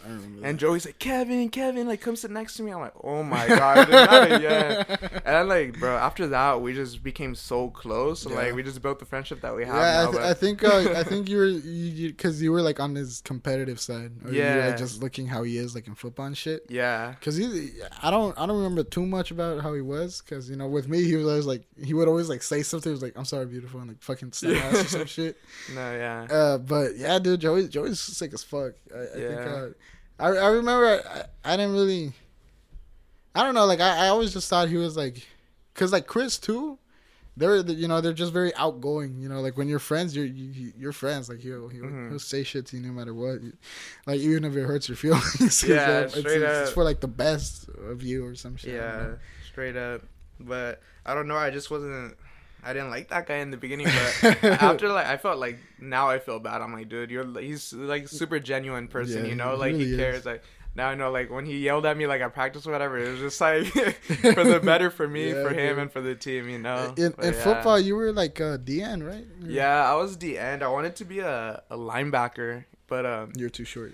And Joey's like, Kevin, Kevin, like, come sit next to me. I'm like, oh my god, not [laughs] again. And then, like, bro, after that, we just became so close. Yeah. Like, we just built the friendship that we have Yeah, I, th- but- I think uh, I think you were you because you, were like on his competitive side, or you were Yeah. like just looking how he is like in football and shit. yeah, Cause he, I don't, I don't remember too much about how he was. Cause you know, with me, he was always like, he would always like say something. He was like, "I'm sorry, beautiful," and like fucking [laughs] ass or some shit. no, yeah. Uh, but yeah, dude, Joey, Joey's sick as fuck. I, I think. Yeah. Uh, I, I remember I, I didn't really. I don't know. Like I, I always just thought he was like, cause like Chris too. They're you know they're just very outgoing. You know, like when you're friends, you're you, you're friends. Like he'll he'll, Mhm. he'll say shit to you no matter what. Like even if it hurts your [laughs] feelings Yeah, it's, straight it's, up. it's for like the best of you or some shit. Yeah, know. straight up. But I don't know. I just wasn't. I didn't like that guy in the beginning, but [laughs] after like I felt like now I feel bad. I'm like, dude, you're he's like super genuine person, Yeah, you know, he like really he is. cares. Like now I know, like when he yelled at me like I practice or whatever, it was just like [laughs] [laughs] for the better for me, Yeah, for him, dude. and for the team, you know. In, in yeah. football, you were like uh, D end, right? Yeah, I was the end. I wanted to be a, a linebacker, but um, You're too short.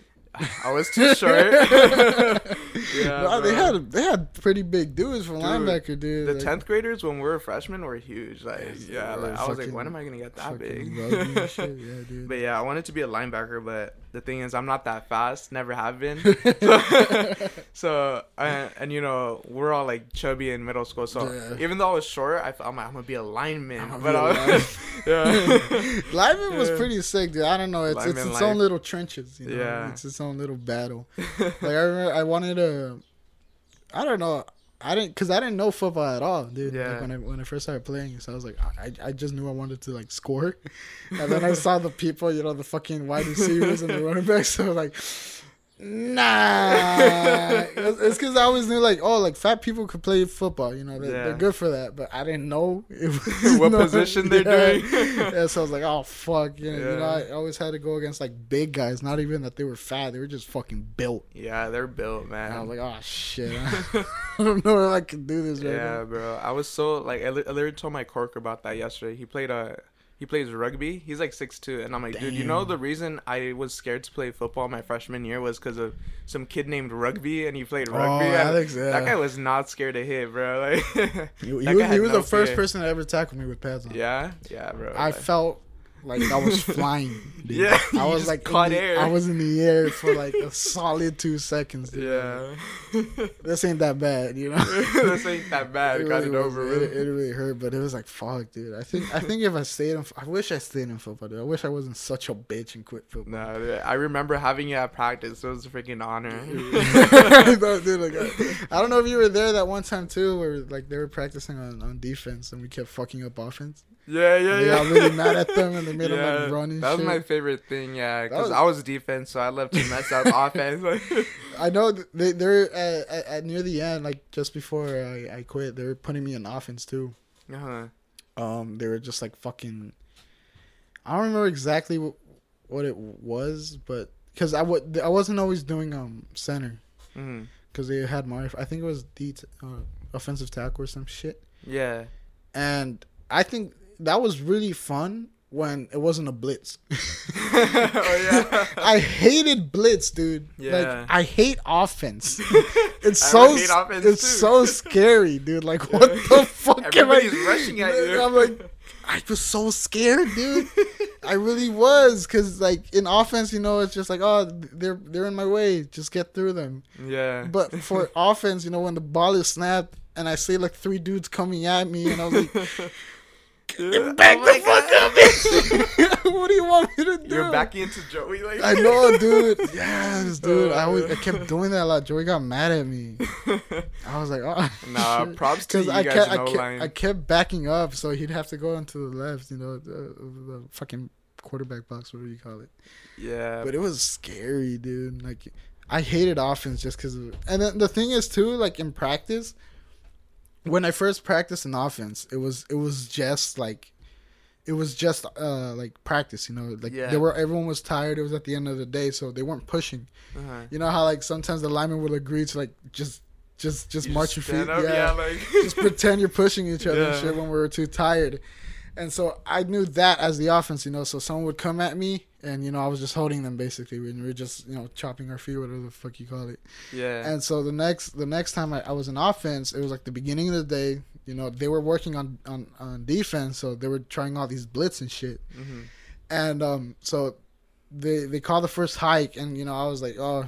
I was too short. [laughs] yeah, Wow, they had they had pretty big dudes for Dude, linebacker, dude. the Like, tenth graders when we were freshmen were huge. Like, Yes, yeah, like, I was like, when am I gonna get that big? shit, [laughs] Yeah, dude. But yeah, I wanted to be a linebacker, but the thing is, I'm not that fast. Never have been. [laughs] so, uh, and you know, we're all like chubby in middle school. So Yeah. even though I was short, I thought I'm, like, I'm gonna be a lineman. I'ma but be I a was, yeah, Lineman was pretty sick, dude. I don't know. It's it's its life. own little trenches. You know? Yeah. It's its own little battle. [laughs] like I remember, I wanted to. I don't know. I didn't, cause I didn't know football at all, dude. Yeah. Like when I when I first started playing, so I was like, I I just knew I wanted to like score, and then I saw the people, you know, the fucking wide receivers and the running backs. [laughs] So like, nah. it's [laughs] it's cause I always knew like, oh, like fat people could play football. You know, they're, Yeah. they're good for that. But I didn't know [laughs] was, [laughs] What no- position they're yeah. doing. yeah, so I was like, oh fuck, you know, you know, I always had to go against like big guys. Not even that they were fat; they were just fucking built. yeah, they're built, man. And I was like, oh shit, I don't know if I can do this right yeah, now. bro. I was so like I, literally told my coworker about that yesterday. He played a he plays rugby. He's like six two, and I'm like, dude, you know the reason I was scared to play football my freshman year was because of some kid named Rugby, and he played Oh, rugby. and Alex, yeah. That guy was not scared to hit, bro. Like [laughs] He, he was, he was no the first person to ever tackle me with pads on. Yeah, yeah, bro. I Like, felt like I was flying. Dude. Yeah, I was just [laughs] like in caught the- air. I was in the air for like a solid two seconds. Dude. yeah. [laughs] this ain't that bad, you know. [laughs] this ain't that bad. It Got really it over was- with. It, it really hurt, but it was like fuck, dude. I think I think if I stayed in, I wish I stayed in football. Dude. I wish I wasn't such a bitch and quit football. No, dude, I remember having you at practice. It was a freaking honor. No, dude, like, I, I don't know if you were there that one time too, where like they were practicing on, on defense and we kept fucking up offense. Yeah, yeah, yeah. got really mad at them and they made them like run and that was shit. my favorite thing. Yeah, because was- I was defense, so I love to mess up [laughs] offense. I know they they're at, at, at near the end, like just before I, I quit, they were putting me in offense too. uh-huh. Um, they were just like fucking. I don't remember exactly what, what it was, but because I w- I wasn't always doing um center because they had my I think it was D t- uh, offensive tackle or some shit, Yeah. and I think that was really fun when it wasn't a blitz. [laughs] oh yeah. [laughs] I hated blitz, dude. Yeah. Like I hate offense. [laughs] It's I so hate offense, it's too. so scary, dude. Like what the fuck am I? Everybody's rushing at you. I'm like, I was so scared, dude. I really was, cause like in offense, you know, it's just like, oh, they're they're in my way, just get through them. yeah. But for offense, you know, when the ball is snapped and I see like three dudes coming at me, and I was like, Yeah. back Oh my the fuck up, bitch. [laughs] what do you want me to do? You're backing into Joey like. I know, dude. [laughs] Yes, dude. I Uh. always, I kept doing that a lot. Joey got mad at me. [laughs] I was like, oh, Nah, shit. props to you I guys kept, in I O kept, line. I kept backing up, so he'd have to go into the left. You know, the, the fucking quarterback box, whatever you call it. yeah. But it was scary, dude. Like, I hated offense just because of it. And then the thing is too, like in practice, when I first practiced in offense, it was it was just like. It was just uh like practice, you know. Like Yeah. they were, everyone was tired. It was at the end of the day, so they weren't pushing. uh-huh. You know how like sometimes the lineman will agree to like just just just You march your feet. up, yeah. like. [laughs] just pretend you're pushing each other and shit when we were too tired. And so I knew that as the offense, you know. So someone would come at me, and you know I was just holding them basically, and we were just you know chopping our feet, whatever the fuck you call it. yeah. And so the next the next time I, I was in offense, it was like the beginning of the day. You know they were working on on on defense, so they were trying all these blitz and shit. hmm And um, so they they called the first hike, and you know I was like, oh,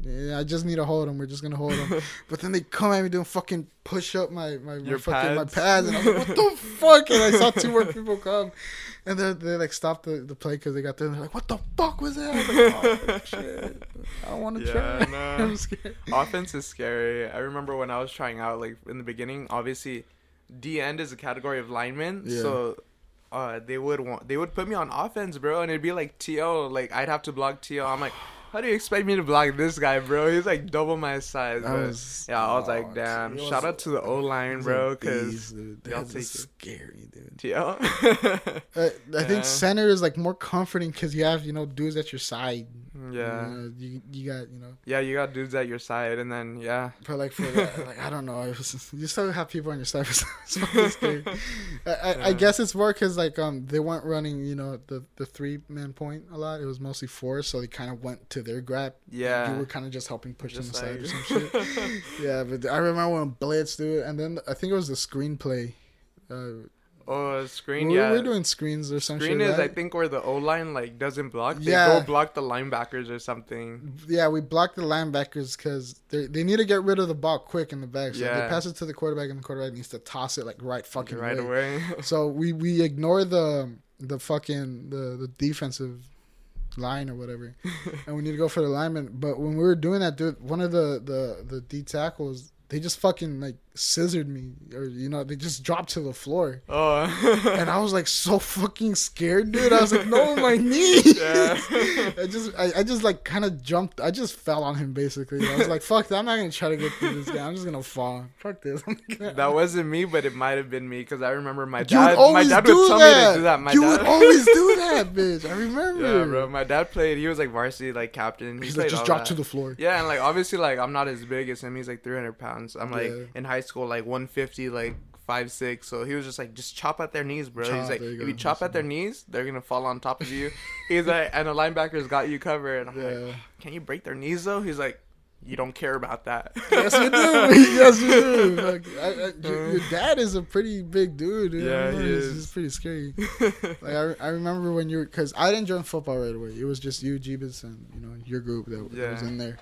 yeah, I just need to hold them. We're just gonna hold them. [laughs] but then they come at me doing fucking push up my my, my fucking my pads. pads, and I'm like, what the [laughs] fuck? And I saw two more people come, and then they like stopped the, the play because they got there. And they're like, what the fuck was that? I like, oh, [laughs] shit. I don't want to Yeah, try. no. I'm scared. Offense is scary. I remember when I was trying out, like in the beginning, obviously, D end is a category of linemen. Yeah. So uh, they would want they would put me on offense, bro, and it'd be like To. Like I'd have to block To. I'm like, how do you expect me to block this guy, bro? He's like double my size. Was- yeah, I was oh, like, damn. was- Shout out to the O line, bro, because y'all take scary, dude. Yeah. Uh, I [laughs] Yeah. think center is like more comforting because you have you know dudes at your side. Yeah. You, know, you, you got you know. Yeah, you got dudes at your side, and then yeah, But like for that, [laughs] like I don't know, was, you still have people on your side. For [laughs] it's fucking. [laughs] I, I, I guess it's more because like um they weren't running you know the the three man point a lot. It was mostly four, so they kind of went to their grab. yeah. you were kind of just helping push them Just aside or some shit. Yeah, but I remember when Blitz dude, and then I think it was the screenplay. Uh, oh, screen. we yeah, we're doing screens or something. Screen is I think where the O line like doesn't block. They Yeah. go block the linebackers or something. Yeah, we block the linebackers because they they need to get rid of the ball quick in the back. So they pass it to the quarterback, and the quarterback needs to toss it like right fucking right away. away. [laughs] So we we ignore the the fucking the the defensive line or whatever, [laughs] and we need to go for the lineman. But when we were doing that, dude, one of the the the D tackles. They just fucking like scissored me, or you know, they just dropped to the floor, oh. and I was like so fucking scared, dude. I was like, no, my knee. [laughs] Yeah. I just, I, I just like kind of jumped. I just fell on him basically. I was like, [laughs] fuck that. I'm not gonna try to get through this guy. I'm just gonna fall. Fuck this. That wasn't me, but it might have been me because I remember my dad. My dad would tell that. me to do that. My you dad would always do [laughs] that, bitch. I remember. Yeah, bro. My dad played. He was like varsity, like captain. He He's like, just all drop that. to the floor. Yeah, and like obviously, like I'm not as big as him. He's like 300 pounds. I'm like Yeah. in high school, like 150, like five six. So he was just like, just chop at their knees, bro. Chop, He's like, you if go. you chop at their knees, they're gonna fall on top of you. [laughs] He's like, and the linebackers got you covered. I'm like, can you break their knees though? He's like, you don't care about that. yes, we do. [laughs] yes, we do. [laughs] Like, I, I, your, your dad is a pretty big dude. dude. Yeah, he he's, is. he's pretty scary. Like I, I remember when you were, because I didn't join football right away. It was just you, Jeebus, and you know your group that, that was in there.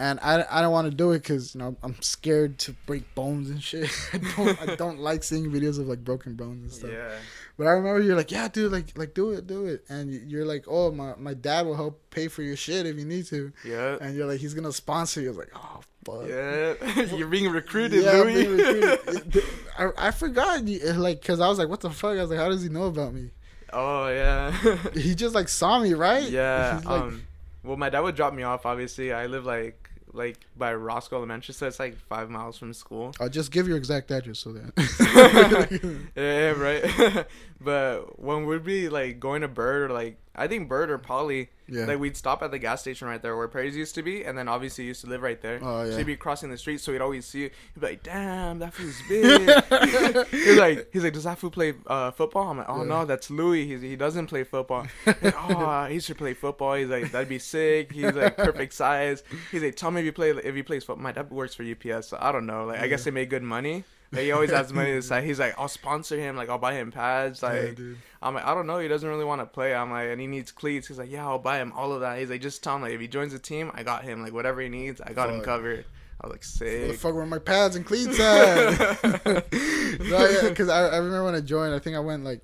And I, I don't want to do it because you know I'm scared to break bones and shit. [laughs] I don't I don't like seeing videos of like broken bones and stuff. yeah. But I remember you're like, yeah, dude, like like do it, do it. And you- you're like, oh my my dad will help pay for your shit if you need to. Yeah. And you're like, he's gonna sponsor you. I was like, oh fuck. Yeah. [laughs] You're being recruited, Yeah, Louis. being recruited. [laughs] I, I forgot, you- like, cause I was like, "What the fuck?" I was like, "How does he know about me?" oh yeah. He just like saw me, right? Yeah. Like, um. Well, my dad would drop me off. Obviously, I live like like by Roscoe Elementary, so it's like five miles from school. I'll just give your exact address so that. [laughs] yeah, right. [laughs] but when we'd be like going to Byrd or like I think Byrd or Poly, yeah. like we'd stop at the gas station right there where Perry's used to be, and then obviously he used to live right there. Oh, yeah. So he'd be crossing the street, so he'd always see you. He'd be like, "Damn, that fool's big." [laughs] he's like, he's like, "Does that fool play uh, football?" I'm like, "Oh Yeah. no, that's Louis. He's, he doesn't play football." [laughs] Like, oh, he should play football. He's like, "That'd be sick." He's like perfect size. He's like, "Tell me if he play if he plays football." My dad works for UPS, so I don't know. Like, I guess they make good money. Like, he always has money to side. He's like, I'll sponsor him. Like, I'll buy him pads. Like, yeah. I'm like, I don't know. He doesn't really want to play. I'm like, and he needs cleats. He's like, yeah, I'll buy him all of that. He's like, just tell him like if he joins the team, I got him. Like whatever he needs, I got him covered. I was like, Where the sick. fuck were my pads and cleats at? [laughs] no, yeah, because I, I remember when I joined, I think I went like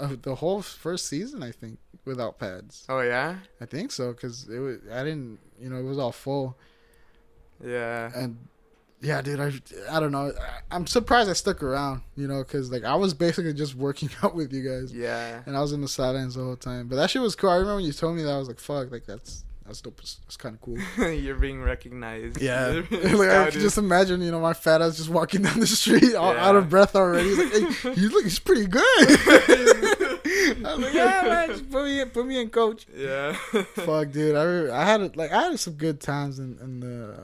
uh, the whole first season. I think without pads. Oh yeah, I think so because it was. I didn't. You know, it was all full. yeah. and yeah, dude, I I don't know. I'm surprised I stuck around, you know, because like I was basically just working [laughs] out with you guys, Yeah. and I was in the sidelines the whole time. But that shit was cool. I remember when you told me that I was like, fuck, like that's that's dope. That's kind of cool. [laughs] You're being recognized. Yeah, [laughs] like I can just imagine, you know, my fat ass just walking down the street, all Yeah. out of breath already. He's like, hey, he's look, he's pretty good. I was like, yeah, man, just put me in, put me in, coach. Yeah. Fuck, dude, I I had like I had some good times in, in the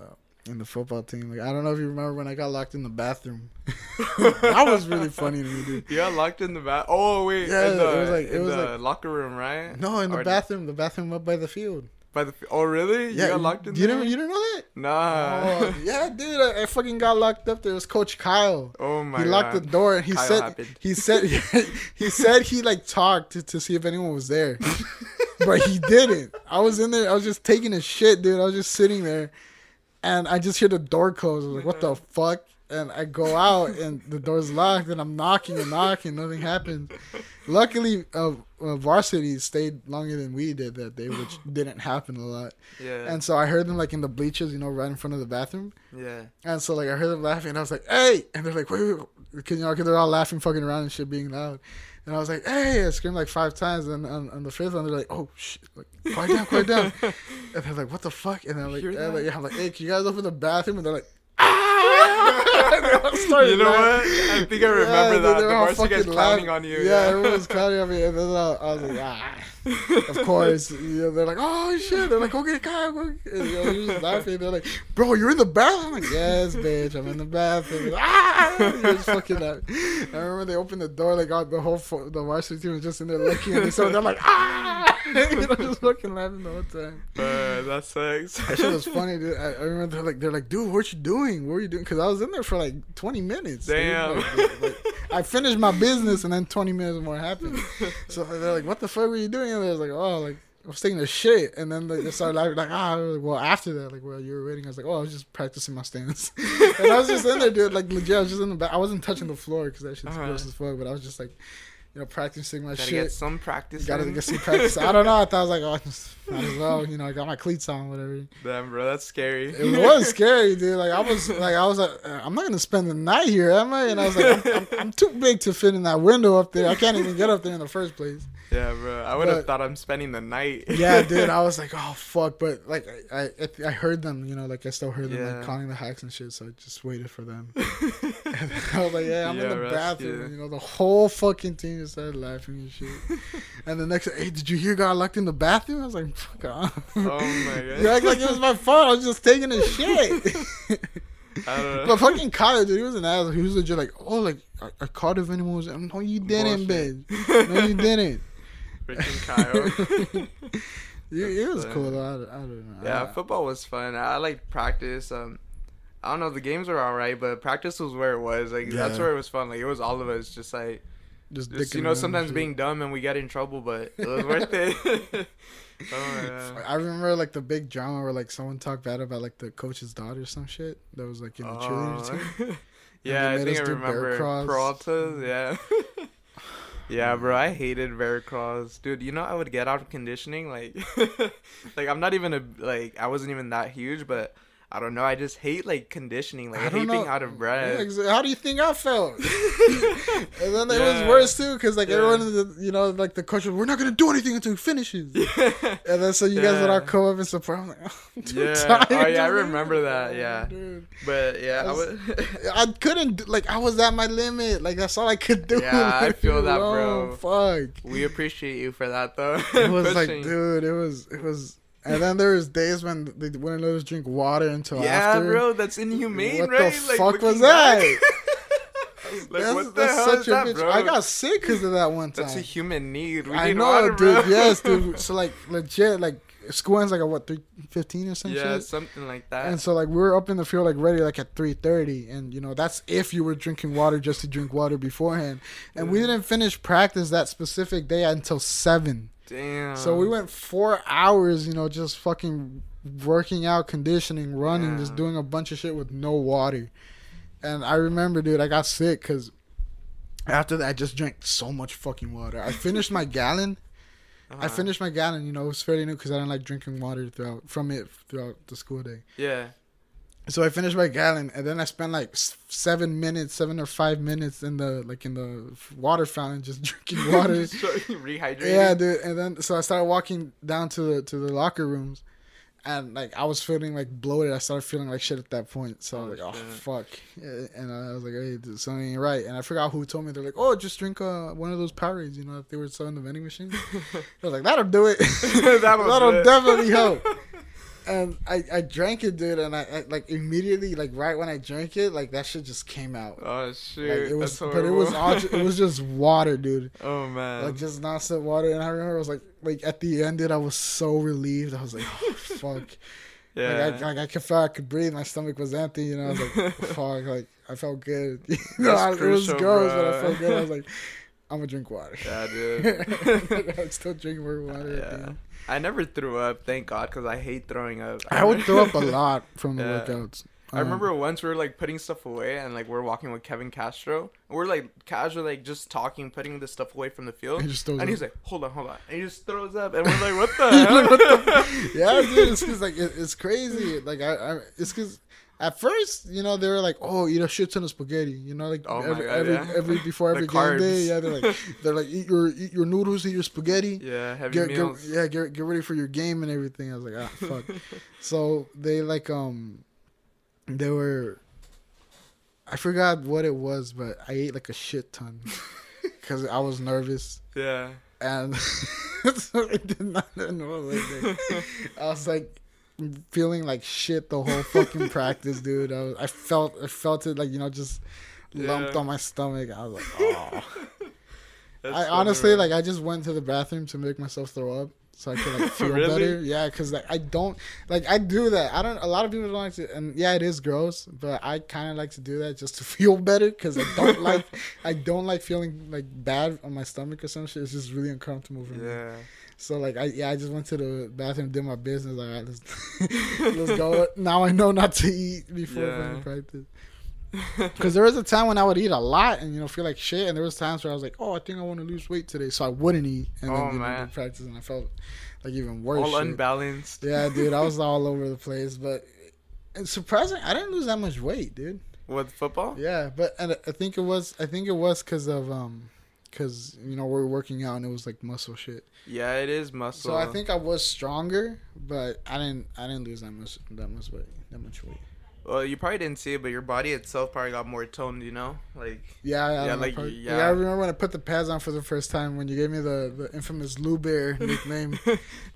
in the football team. Like I don't know if you remember when I got locked in the bathroom. [laughs] that was really funny to me, dude. You got locked in the bath. Oh wait, Yeah, in the, it was like- it was like- locker room, right? No, in the Or bathroom, the bathroom up by the field. By the. Oh really? You got locked in you there? didn't you didn't know that? Nah. Oh, yeah, [laughs] dude, I, I fucking got locked up there. It was Coach Kyle. Oh my he locked god. the door and he Kyle said happened. he said [laughs] he said he like talked to, to see if anyone was there, but he didn't. I was in there. I was just taking a shit, dude. I was just sitting there, and I just hear the door close. I was like, "What the fuck?" And I go out, and the door's locked, and I'm knocking and knocking. Nothing happens. Luckily, uh, uh, varsity stayed longer than we did that day, which [laughs] didn't happen a lot. Yeah. And so I heard them like in the bleachers, you know, right in front of the bathroom. yeah. And so like I heard them laughing, and I was like, "Hey!" And they're like, "Wait, wait, wait. because you know, cause they're all laughing, fucking around and shit, being loud. And I was like, "Hey!" I screamed like five times, and on, on the fifth one, they're like, "Oh shit!" Like, quiet down, quiet down. [laughs] And they're like, "What the fuck?" And I'm like, yeah, like, yeah, I'm like, "Hey, can you guys open the bathroom?" And they're like, [laughs] "Ah!" [laughs] And started You know what? I think I remember dude, that. they The varsity guy's fucking clowning laughing. on you. Yeah, everyone was clowning on me, and then I, I was like, ah. Of course, you know, they're like, oh shit. They're like, okay, Kyle. okay." And, you know, you're just laughing. They're like, bro, you're in the bathroom. I'm like, yes, bitch, I'm in the bathroom. Like, ah, you're just fucking laughing. I remember they opened the door, like, all, the whole fo- the varsity team was just in there looking, and so they're like, ah, [laughs] you know, just fucking laughing the whole time. Uh, that sucks. That shit was funny, [laughs] dude. I, I remember they're like, they're like, dude, what you doing? What were you doing? Because I was in there for like 20 minutes. Damn. Like, like, I finished my business and then 20 minutes more happened. [laughs] So they're like, what the fuck were you doing? And I was like, oh, like I was taking a shit. And then they started laughing, like, ah, like, well, after that, like, well, you were waiting. I was like, oh, I was just practicing my stance. [laughs] and I was just in there, dude. Like legit, I was just in the back. I wasn't touching the floor because that shit's Uh-huh. gross as fuck. But I was just like, you know, practicing my Gotta shit. get some practice. Gotta in. get some practice. I don't know. I thought I was like, oh, just [laughs] might as well. You know, I got my cleats on, whatever. Damn, bro, that's scary. It was [laughs] scary, dude. Like I was, like I was like, uh, I'm not gonna spend the night here, am I? And I was like, I'm, I'm, I'm too big to fit in that window up there. I can't even get up there in the first place. Yeah, bro. I would have thought I'm spending the night. Yeah, [laughs] dude. I was like, oh fuck. But like, I, I, I heard them. You know, like I still heard them Yeah. like calling the hacks and shit. So I just waited for them. And I was like, yeah, I'm Yeah, in the rescue. bathroom. And, you know, the whole fucking team just started laughing and shit. [laughs] and the next, hey, did you hear got locked in the bathroom? I was like, fuck off. Oh my [laughs] god. You act like it was my fault. I was just taking a shit. [laughs] I don't know. But fucking Kyle, dude, he was an asshole. He was legit like, oh, like, are, are Cardiff anyone was. No, you didn't, Bullshit. bitch. No, you didn't. Freaking Kyle. You, it was cool, though. I, I don't know. Yeah, I, football was fun. I like practice. Um, I don't know. The games were alright, but practice was where it was. Like that's where it was fun. Like it was all of us just like just, you know sometimes being dumb and we get in trouble, but it was worth it. [laughs] [laughs] oh. I remember like the big drama where like someone talked bad about like the coach's daughter or some shit that was like in the cheerleader oh. team. [laughs] Oh. yeah, I think I us do bear remember. Peralta's. Yeah. Yeah, bro, I hated crawls, dude. You know, I would get out of conditioning, like, like I'm not even a like I wasn't even that huge, but I don't know. I just hate like conditioning, like I, I hate know. being out of breath. Yeah, how do you think I felt? [laughs] and then it was worse too, because like Yeah. everyone, in the, you know, like the coach, was, we're not gonna do anything until he finishes. [laughs] And then so you guys would all come up and support. I'm like, oh, I'm too Yeah. Oh, tired. Oh, yeah, I remember that, [laughs] Oh, yeah. dude. but yeah, I That's- would. I couldn't like I was at my limit. Like that's all I could do. Yeah, I feel that, oh, bro. Fuck. we appreciate you for that, though. It was like, dude, it was, it was. And then there was days when they wouldn't let us drink water until after. yeah, after. bro, that's inhumane, What the right? fuck was that? [laughs] like, that's what the that's hell such is a that, bitch. bro? I got sick because of that one time. That's a human need. We I need know, water, dude. bro. Yes, dude. [laughs] So like legit, like school ends like at what three fifteen or something. yeah, shit. something like that. And so like we were up in the field like ready like at three thirty, and you know that's if you were drinking water just to drink water beforehand. And we didn't finish practice that specific day until seven. Damn. So we went four hours, you know, just fucking working out, conditioning, running, just doing a bunch of shit with no water. And I remember, dude, I got sick because after that, I just drank so much fucking water. I finished my gallon. I Uh-huh. finished my gallon. You know, it was fairly new because I didn't like drinking water throughout from it throughout the school day. Yeah. So I finished my gallon, and then I spent like seven minutes, seven or five minutes in the like in the water fountain, just [laughs] drinking [laughs] water. So, rehydrating. Yeah, dude. And then so I started walking down to the to the locker rooms, and like I was feeling like bloated. I started feeling like shit at that point. So I was Oh, like, oh fuck. And I was like, hey, dude, something ain't right. And I forgot who told me. They're like, oh, just drink uh, one of those Powerades. You know, if they were selling the vending machine. [laughs] I was like, that'll do it. That'll that'll it. definitely help. And I, I drank it, dude, and I, I like immediately, like right when I drank it, like that shit just came out. Oh shit! Like it was, but it was all, it was just water, dude [laughs] oh man. like just nonstop water. And I remember I was like, like at the end, it I was so relieved. I was like, oh, [laughs] fuck. yeah. Like I, like I could feel I could breathe. My stomach was empty. You know, I was like, [laughs] fuck. Like I felt good. You know, I- it was gross, but I felt good. I was like, I'm gonna drink water. yeah, dude. [laughs] I'm still drinking more water. Yeah. I never threw up, thank God, because I hate throwing up. I would throw up a [laughs] lot from the Yeah. workouts. I Um, remember once we were like putting stuff away and like we're walking with Kevin Castro. And we're like casually like just talking, putting the stuff away from the field. He just throws and he's like, "Hold on, hold on," and he just throws up, and we're like, "What [laughs] the Like, hell?" what the- yeah, dude, it's cause like it, it's crazy. Like I, I it's cause At first, you know, they were like, "Oh, eat a shit ton of spaghetti," you know, like Oh every God, every, yeah. every [laughs] before every game day. Yeah, they're like, they're like, eat your eat your noodles, eat your spaghetti. [laughs] Yeah, heavy Get, meals. get, yeah, get get ready for your game and everything. I was like, ah, [laughs] fuck. so they like um, they were. I forgot what it was, but I ate like a shit ton because I was nervous yeah. and so I did not know like I was like feeling like shit the whole fucking practice, dude. I was, I felt I felt it like you know just lumped Yeah. on my stomach. I was like, [laughs] oh. That's I honestly like I just went to the bathroom to make myself throw up so I could like [laughs] feel Really? better. Yeah, because like I don't like I do that. I don't. A lot of people don't like to, and yeah, it is gross, but I kind of like to do that just to [laughs] feel better because I don't like I don't like feeling like bad on my stomach or some shit. It's just really uncomfortable for me. Yeah. So like I yeah I just went to the bathroom, did my business. Like, right, [laughs] let's [laughs] let's go. Now I know not to eat before Yeah. practice. [laughs] Because there was a time when I would eat a lot and you know feel like shit, and there was times where I was like, oh, I think I want to lose weight today, so I wouldn't eat, and Oh, then know, man. practice, and I felt like even worse. All shit. unbalanced. Yeah, dude, I was all over the place, but it's surprising I didn't lose that much weight, dude. With football? Yeah, but and I think it was I think it was because of um because you know we are working out and it was like muscle shit. Yeah, it is muscle. So I think I was stronger, but I didn't I didn't lose that much that much weight that much weight. Well, you probably didn't see it, but your body itself probably got more toned. You know, like Yeah, yeah, Yeah, like, probably- yeah. I remember when I put the pads on for the first time when you gave me the, the infamous Lou Bear [laughs] nickname.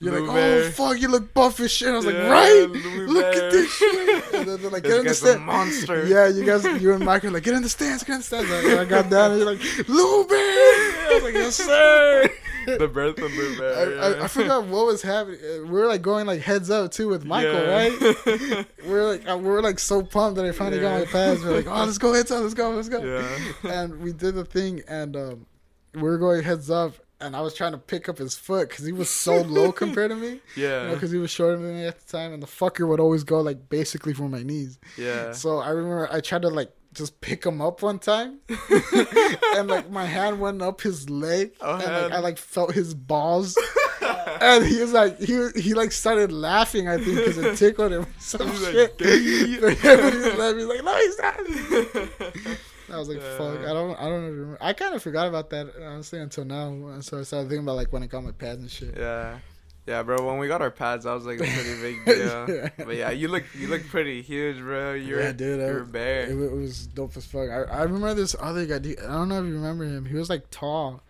You're Lou like, Bear. oh fuck, you look buff as shit. I was like, right? Look Bear. at this shit. [laughs] And then they're like, This get in the guy's a stand. monster. Yeah, you guys, you and Mike are like, get in the stands, get in the stands. I, I got down and you're like, Lou Bear. [laughs] I was like, yes sir. the birth of Lou I, Bear. I, I forgot what was happening. We were like going like heads up too with Michael, Yeah. right? we're like uh, we were like so pumped that I finally got my Yeah. pads. We are like, oh, let's go heads up, let's go, let's go. yeah. And we did the thing, and um, we were going heads up, and I was trying to pick up his foot because he was so low [laughs] compared to me. Yeah. Because he was shorter than me at the time, and the fucker would always go like basically for my knees. yeah. So I remember I tried to like just pick him up one time, [laughs] and like my hand went up his leg, Oh, and like. I like felt his balls, [laughs] and he was like he he like started laughing. I think because it [laughs] tickled him. Some He's like, shit. "Gay." but yeah, but he laughing. He's like, no, he's not. I was like, fuck. I don't. I don't remember. I kind of forgot about that honestly until now. And so I started thinking about like when I got my pads and shit. yeah. Yeah, bro. When we got our pads, I was like a [laughs] pretty big deal. But yeah, you look you look pretty huge, bro. You're yeah, dude. You're a bear. It, it was dope as fuck. I, I remember this other guy. dude, I don't know if you remember him. He was like tall.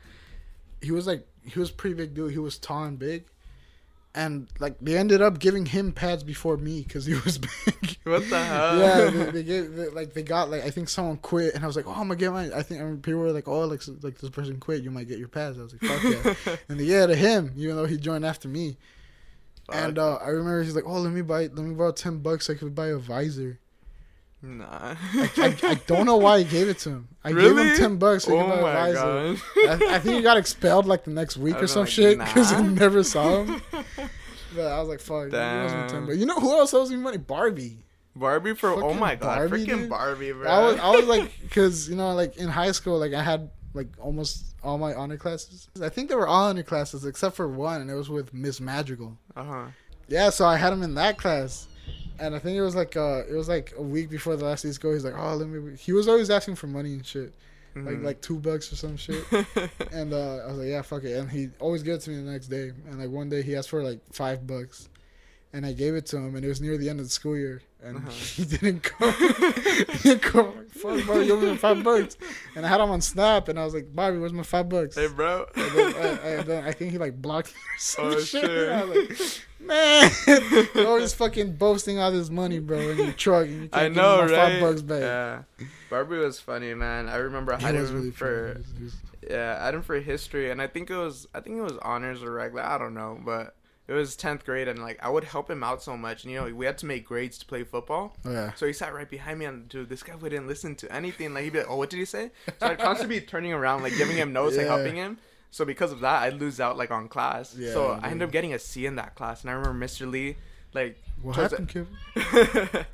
He was like he was pretty big dude. He was tall and big, and like they ended up giving him pads before me because he [laughs] was big. What the hell? yeah, they, they [laughs] gave they, like they got like I think someone quit, and I was like, oh, I'm gonna get mine. I think I mean, people were like, oh, like like this person quit, you might get your pads. I was like, fuck yeah, [laughs] and yeah to him, even though he joined after me. And uh, I remember he's like, oh, let me buy let me borrow ten bucks. I could buy a visor. Nah. I, I, I don't know why he gave it to him. I gave him ten bucks so oh could buy a my god. I, I think he got expelled like the next week or some like, shit because nah. he never saw him. [laughs] But I was like, fuck, he owes me 10 Damn. bucks. You know who else owes me money? Barbie. Barbie for oh my god, Barbie, freaking dude. Barbie, bro. I was, I was like, because you know, like in high school, like I had like almost all my honor classes. I think they were all honor classes except for one, and it was with Miss Madrigal. uh huh. Yeah, so I had him in that class, and I think it was like uh, it was like a week before the last of school. He's like, oh, let me. He was always asking for money and shit, Mm-hmm. like like two bucks or some shit. [laughs] And uh, I was like, yeah, fuck it. And he always gave it to me the next day. And like one day he asked for like five bucks, and I gave it to him. And it was near the end of the school year, and Uh-huh. [laughs] he didn't come. [laughs] he didn't come. Like, fuck, bro, you owe me five bucks. And I had him on Snap, and I was like, Bobby, where's my five bucks? hey, bro. And then, I, I, then I think he like blocked me or some Oh, shit. shit. [laughs] I was like, man, you're always fucking boasting all this money, bro, in your truck. And you can't I give know, me my right? Five bucks back. Yeah. Barbie was funny, man. I remember I had him really for. Yeah, I had him for history, and I think it was I think it was honors or regular. I don't know, but it was tenth grade, and like I would help him out so much. And you know, we had to make grades to play football. Yeah. So he sat right behind me, and dude, this guy wouldn't listen to anything. Like he'd be like, "Oh, what did he say?" So I'd constantly be turning around, like giving him notes, like helping him. So because of that, I'd lose out like on class. Yeah, so I ended up getting a C in that class, and I remember Mr. Lee, like, What happened, Kevin? [laughs]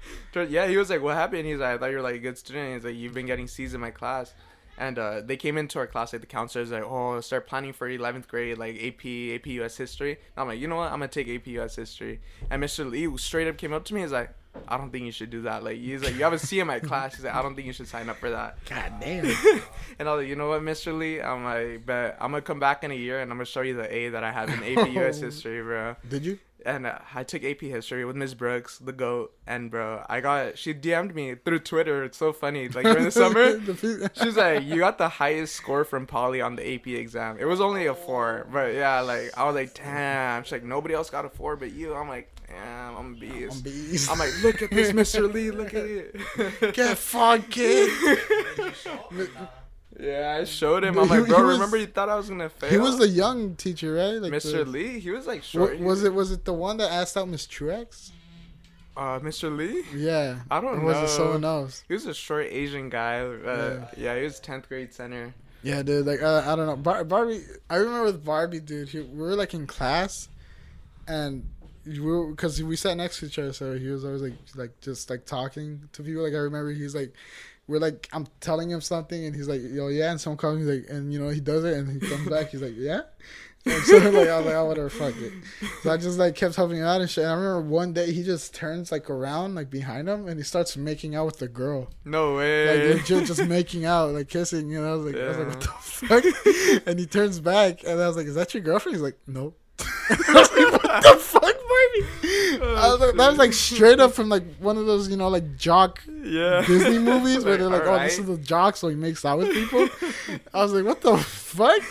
Yeah, he was like, "What happened?" He's like, "I thought you were like a good student." He's like, "You've been getting C's in my class." And uh, they came into our class, like the counselors, like, "Oh, start planning for 11th grade, like AP, AP US history." And I'm like, "You know what? I'm gonna take AP US history." And Mr. Lee straight up came up to me, he's like, I don't think you should do that. Like he's like, you have a C in my class. He's like, I don't think you should sign up for that. God damn. [laughs] and I was like, you know what, Mr. Lee? I'm like, but I'm gonna come back in a year and I'm gonna show you the A that I have in AP US [laughs] history, bro. Did you? And uh, I took AP history with Ms. Brooks, the goat, and bro, I got she DM'd me through Twitter. It's so funny. Like during the summer, [laughs] The fe- she's like, "You got the highest score from Poly on the AP exam." It was only a four, but yeah, like I was like, "Damn!" She's like, "Nobody else got a four but you." I'm like, "Damn, I'm a beast." I'm bees. I'm like, "Look at this, Mr. Lee. Look at [laughs] it." Get fucked, [laughs] kid. Yeah, I showed him. I'm like, "Bro, he was- remember you thought I was gonna fail?" He was the young teacher, right? Like Mr. the- Lee. He was like short. was it was it the one that asked out Miss Truex? Uh, Mr. Lee. Yeah. I don't or was know. it someone else? He was a short Asian guy. Uh, yeah. he was tenth grade center. Yeah, dude. Like uh, I don't know. Bar- Barbie. I remember with Barbie, dude. He, we were like in class, and we because we sat next to each other, so he was always like like just like talking to people. Like I remember he's like. We're like, I'm telling him something, and he's like, "Yo, yeah," and someone comes, he's like, and you know, he does it, and he comes back, he's like, "Yeah," and so [laughs] like, I was like, "Oh, whatever, fuck it." So I just like kept helping him out and shit. And I remember one day he just turns like around, like behind him, and he starts making out with the girl No like way. legit just making out, like kissing. You know, I was like, I was like, what the fuck? [laughs] and he turns back, and I was like, is that your girlfriend? He's like, nope. [laughs] I was like, what the fuck, Barbie? [laughs] I was like, that was like straight up from like one of those, you know, like jock yeah. Disney movies [laughs] where they're like, oh, this is the jock, so he makes out with people. I was like, what the [laughs] fuck?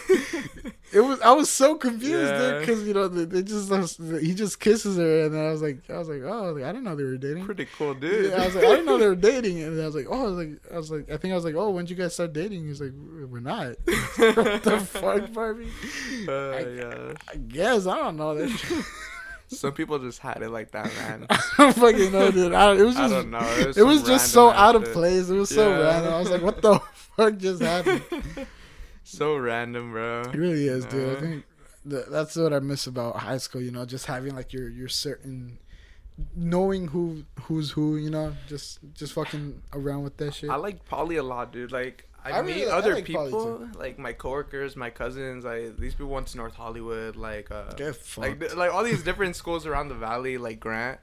It was. I was so confused, dude, Yeah. because you know they, they just he just kisses her, and then I was like, I was like, oh, I didn't know they were dating. Pretty cool, dude. Yeah, I was like, I didn't know they were [laughs] dating, and I was like, oh, I was like, I was like, I think I was like, oh, when did you guys start dating? He's like, we're not. [laughs] what the fuck, Barbie? Uh, I- yeah. I guess I don't know that. [laughs] Some people just had it like that, man. I don't fucking know, dude. I, it was just, I don't know. It was, it was just so out of place. It was so Yeah. random. I was like, what the fuck just happened? So random, bro. It really is, dude. I think th- that's what I miss about high school. You know, just having like your your certain knowing who who's who. You know, just just fucking around with that shit. I like Poly a lot, dude. Like I, I meet really- I other like people, like my coworkers, my cousins. Like these people went to North Hollywood, like uh, Get like like all these different schools around the valley, like Grant,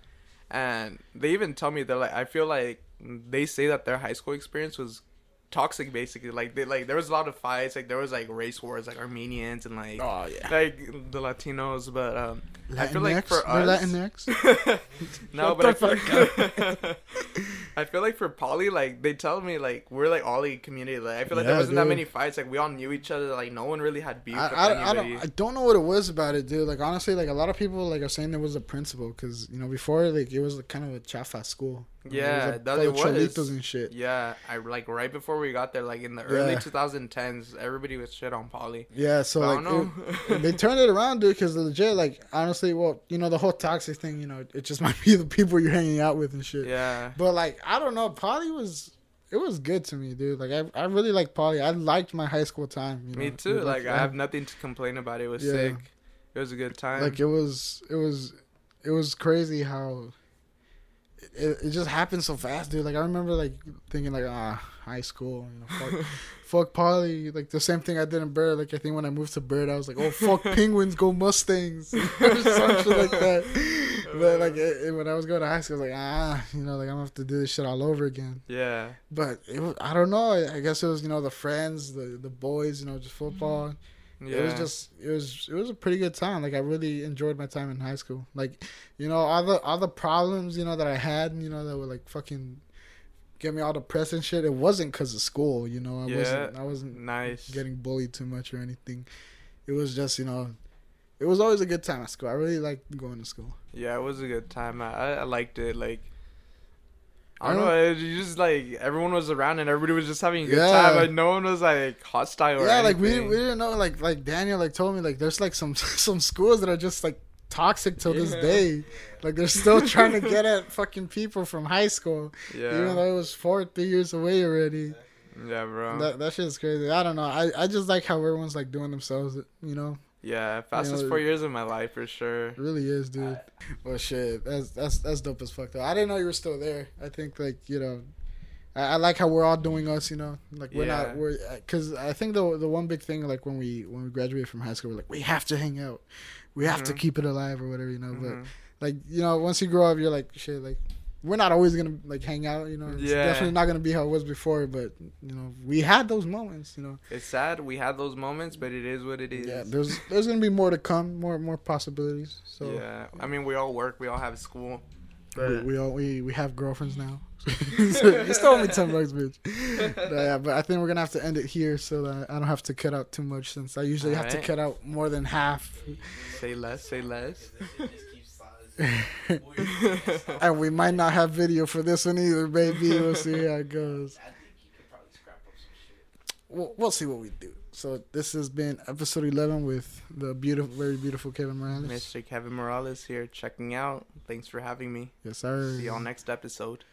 and they even tell me they're like I feel like they say that their high school experience was toxic basically like they like there was a lot of fights like there was like race wars like armenians and like oh yeah. like the latinos but um i feel like for us Latinx? [laughs] no, Shut but I the feel, [laughs] I feel like for Poly, like they tell me like we're like Ollie community. Like I feel like there wasn't that many fights. Like we all knew each other. Like no one really had beef I, with I, I don't I don't know what it was about it, dude. Like honestly, like a lot of people like are saying there was a principal because you know before like it was like, kind of a chafa school. Know, Yeah, it was, that like, it was. and shit. yeah, I like right before we got there, like in the early Yeah. 2010s, everybody was shit on Poly. Yeah, so But I like don't it- they [laughs] turned it around, dude. Because legit, like honestly, well, you know the whole toxic thing. You know, it just [laughs] might be the people you're hanging out with and shit. yeah, But like I don't know, Poly was it was good to me, dude. Like I I really like Poly. I liked my high school time. You me too. It- Like I have nothing to complain about. It was Yeah. sick. It was a good time. like it was it was it was crazy how it, it just happened so fast, dude. Like I remember like thinking like ah high school, you know, fuck, [laughs] fuck Poly. Like the same thing I did in Byrd. Like I think when I moved to Byrd, I was like, oh fuck [laughs] Penguins, go Mustangs, [laughs] or some shit like that. But like it, it- when I was going to high school, I was like ah, you know, like I'm gonna have to do this shit all over again. yeah, But it was, I don't know. I guess it was you know the friends, the the boys, you know, just football yeah. it was just it was it was a pretty good time like i really enjoyed my time in high school like you know all the all the problems you know that i had you know that were like fucking get me all depressed and shit it wasn't because of school you know i Yeah. wasn't i wasn't nice. getting bullied too much or anything it was just you know it was always a good time at school i really liked going to school Yeah, it was a good time. I, I- I liked it. Like, I I don't know. It, you just like everyone was around and everybody was just having a good Yeah. time. Like no one was like hostile. Or yeah like we, we didn't know like like daniel like told me like there's like some [laughs] some schools that are just like toxic till this Yeah. day like they're still [laughs] trying to get at fucking people from high school yeah, even though it was four three years away already yeah, bro. that that shit's crazy i don't know i i just like how everyone's like doing themselves you know yeah, fastest know, four years of my life for sure. it really is dude well shit that's that's that's dope as fuck though i didn't know you were still there i think like you know I, I like how we're all doing us, you know. Like we're Yeah. not, we're because I think the the one big thing, like when we when we graduated from high school, we're like we have to hang out, we have to Mhm. keep it alive or whatever, you know. Mhm. But like you know, once you grow up, you're like shit, like we're not always gonna like hang out. You know, it's Yeah. definitely not gonna be how it was before. But you know, we had those moments. You know, It's sad we had those moments, but it is what it is. yeah. There's there's gonna be more to come, more more possibilities. So yeah. I mean, we all work. We all have school. we, But we all we we have girlfriends now. [laughs] [laughs] so you still owe me ten bucks, bitch. No, yeah, but I think we're gonna have to end it here so that I don't have to cut out too much since I usually have to cut out more than half. say less. Say less. [laughs] [laughs] and we might not have video for this one either, baby. We'll see how it goes. We'll, we'll see what we do. So this has been episode eleven with the beautiful, very beautiful Kevin Morales. Mr. Kevin Morales here checking out. Thanks for having me. Yes, sir. See y'all next episode.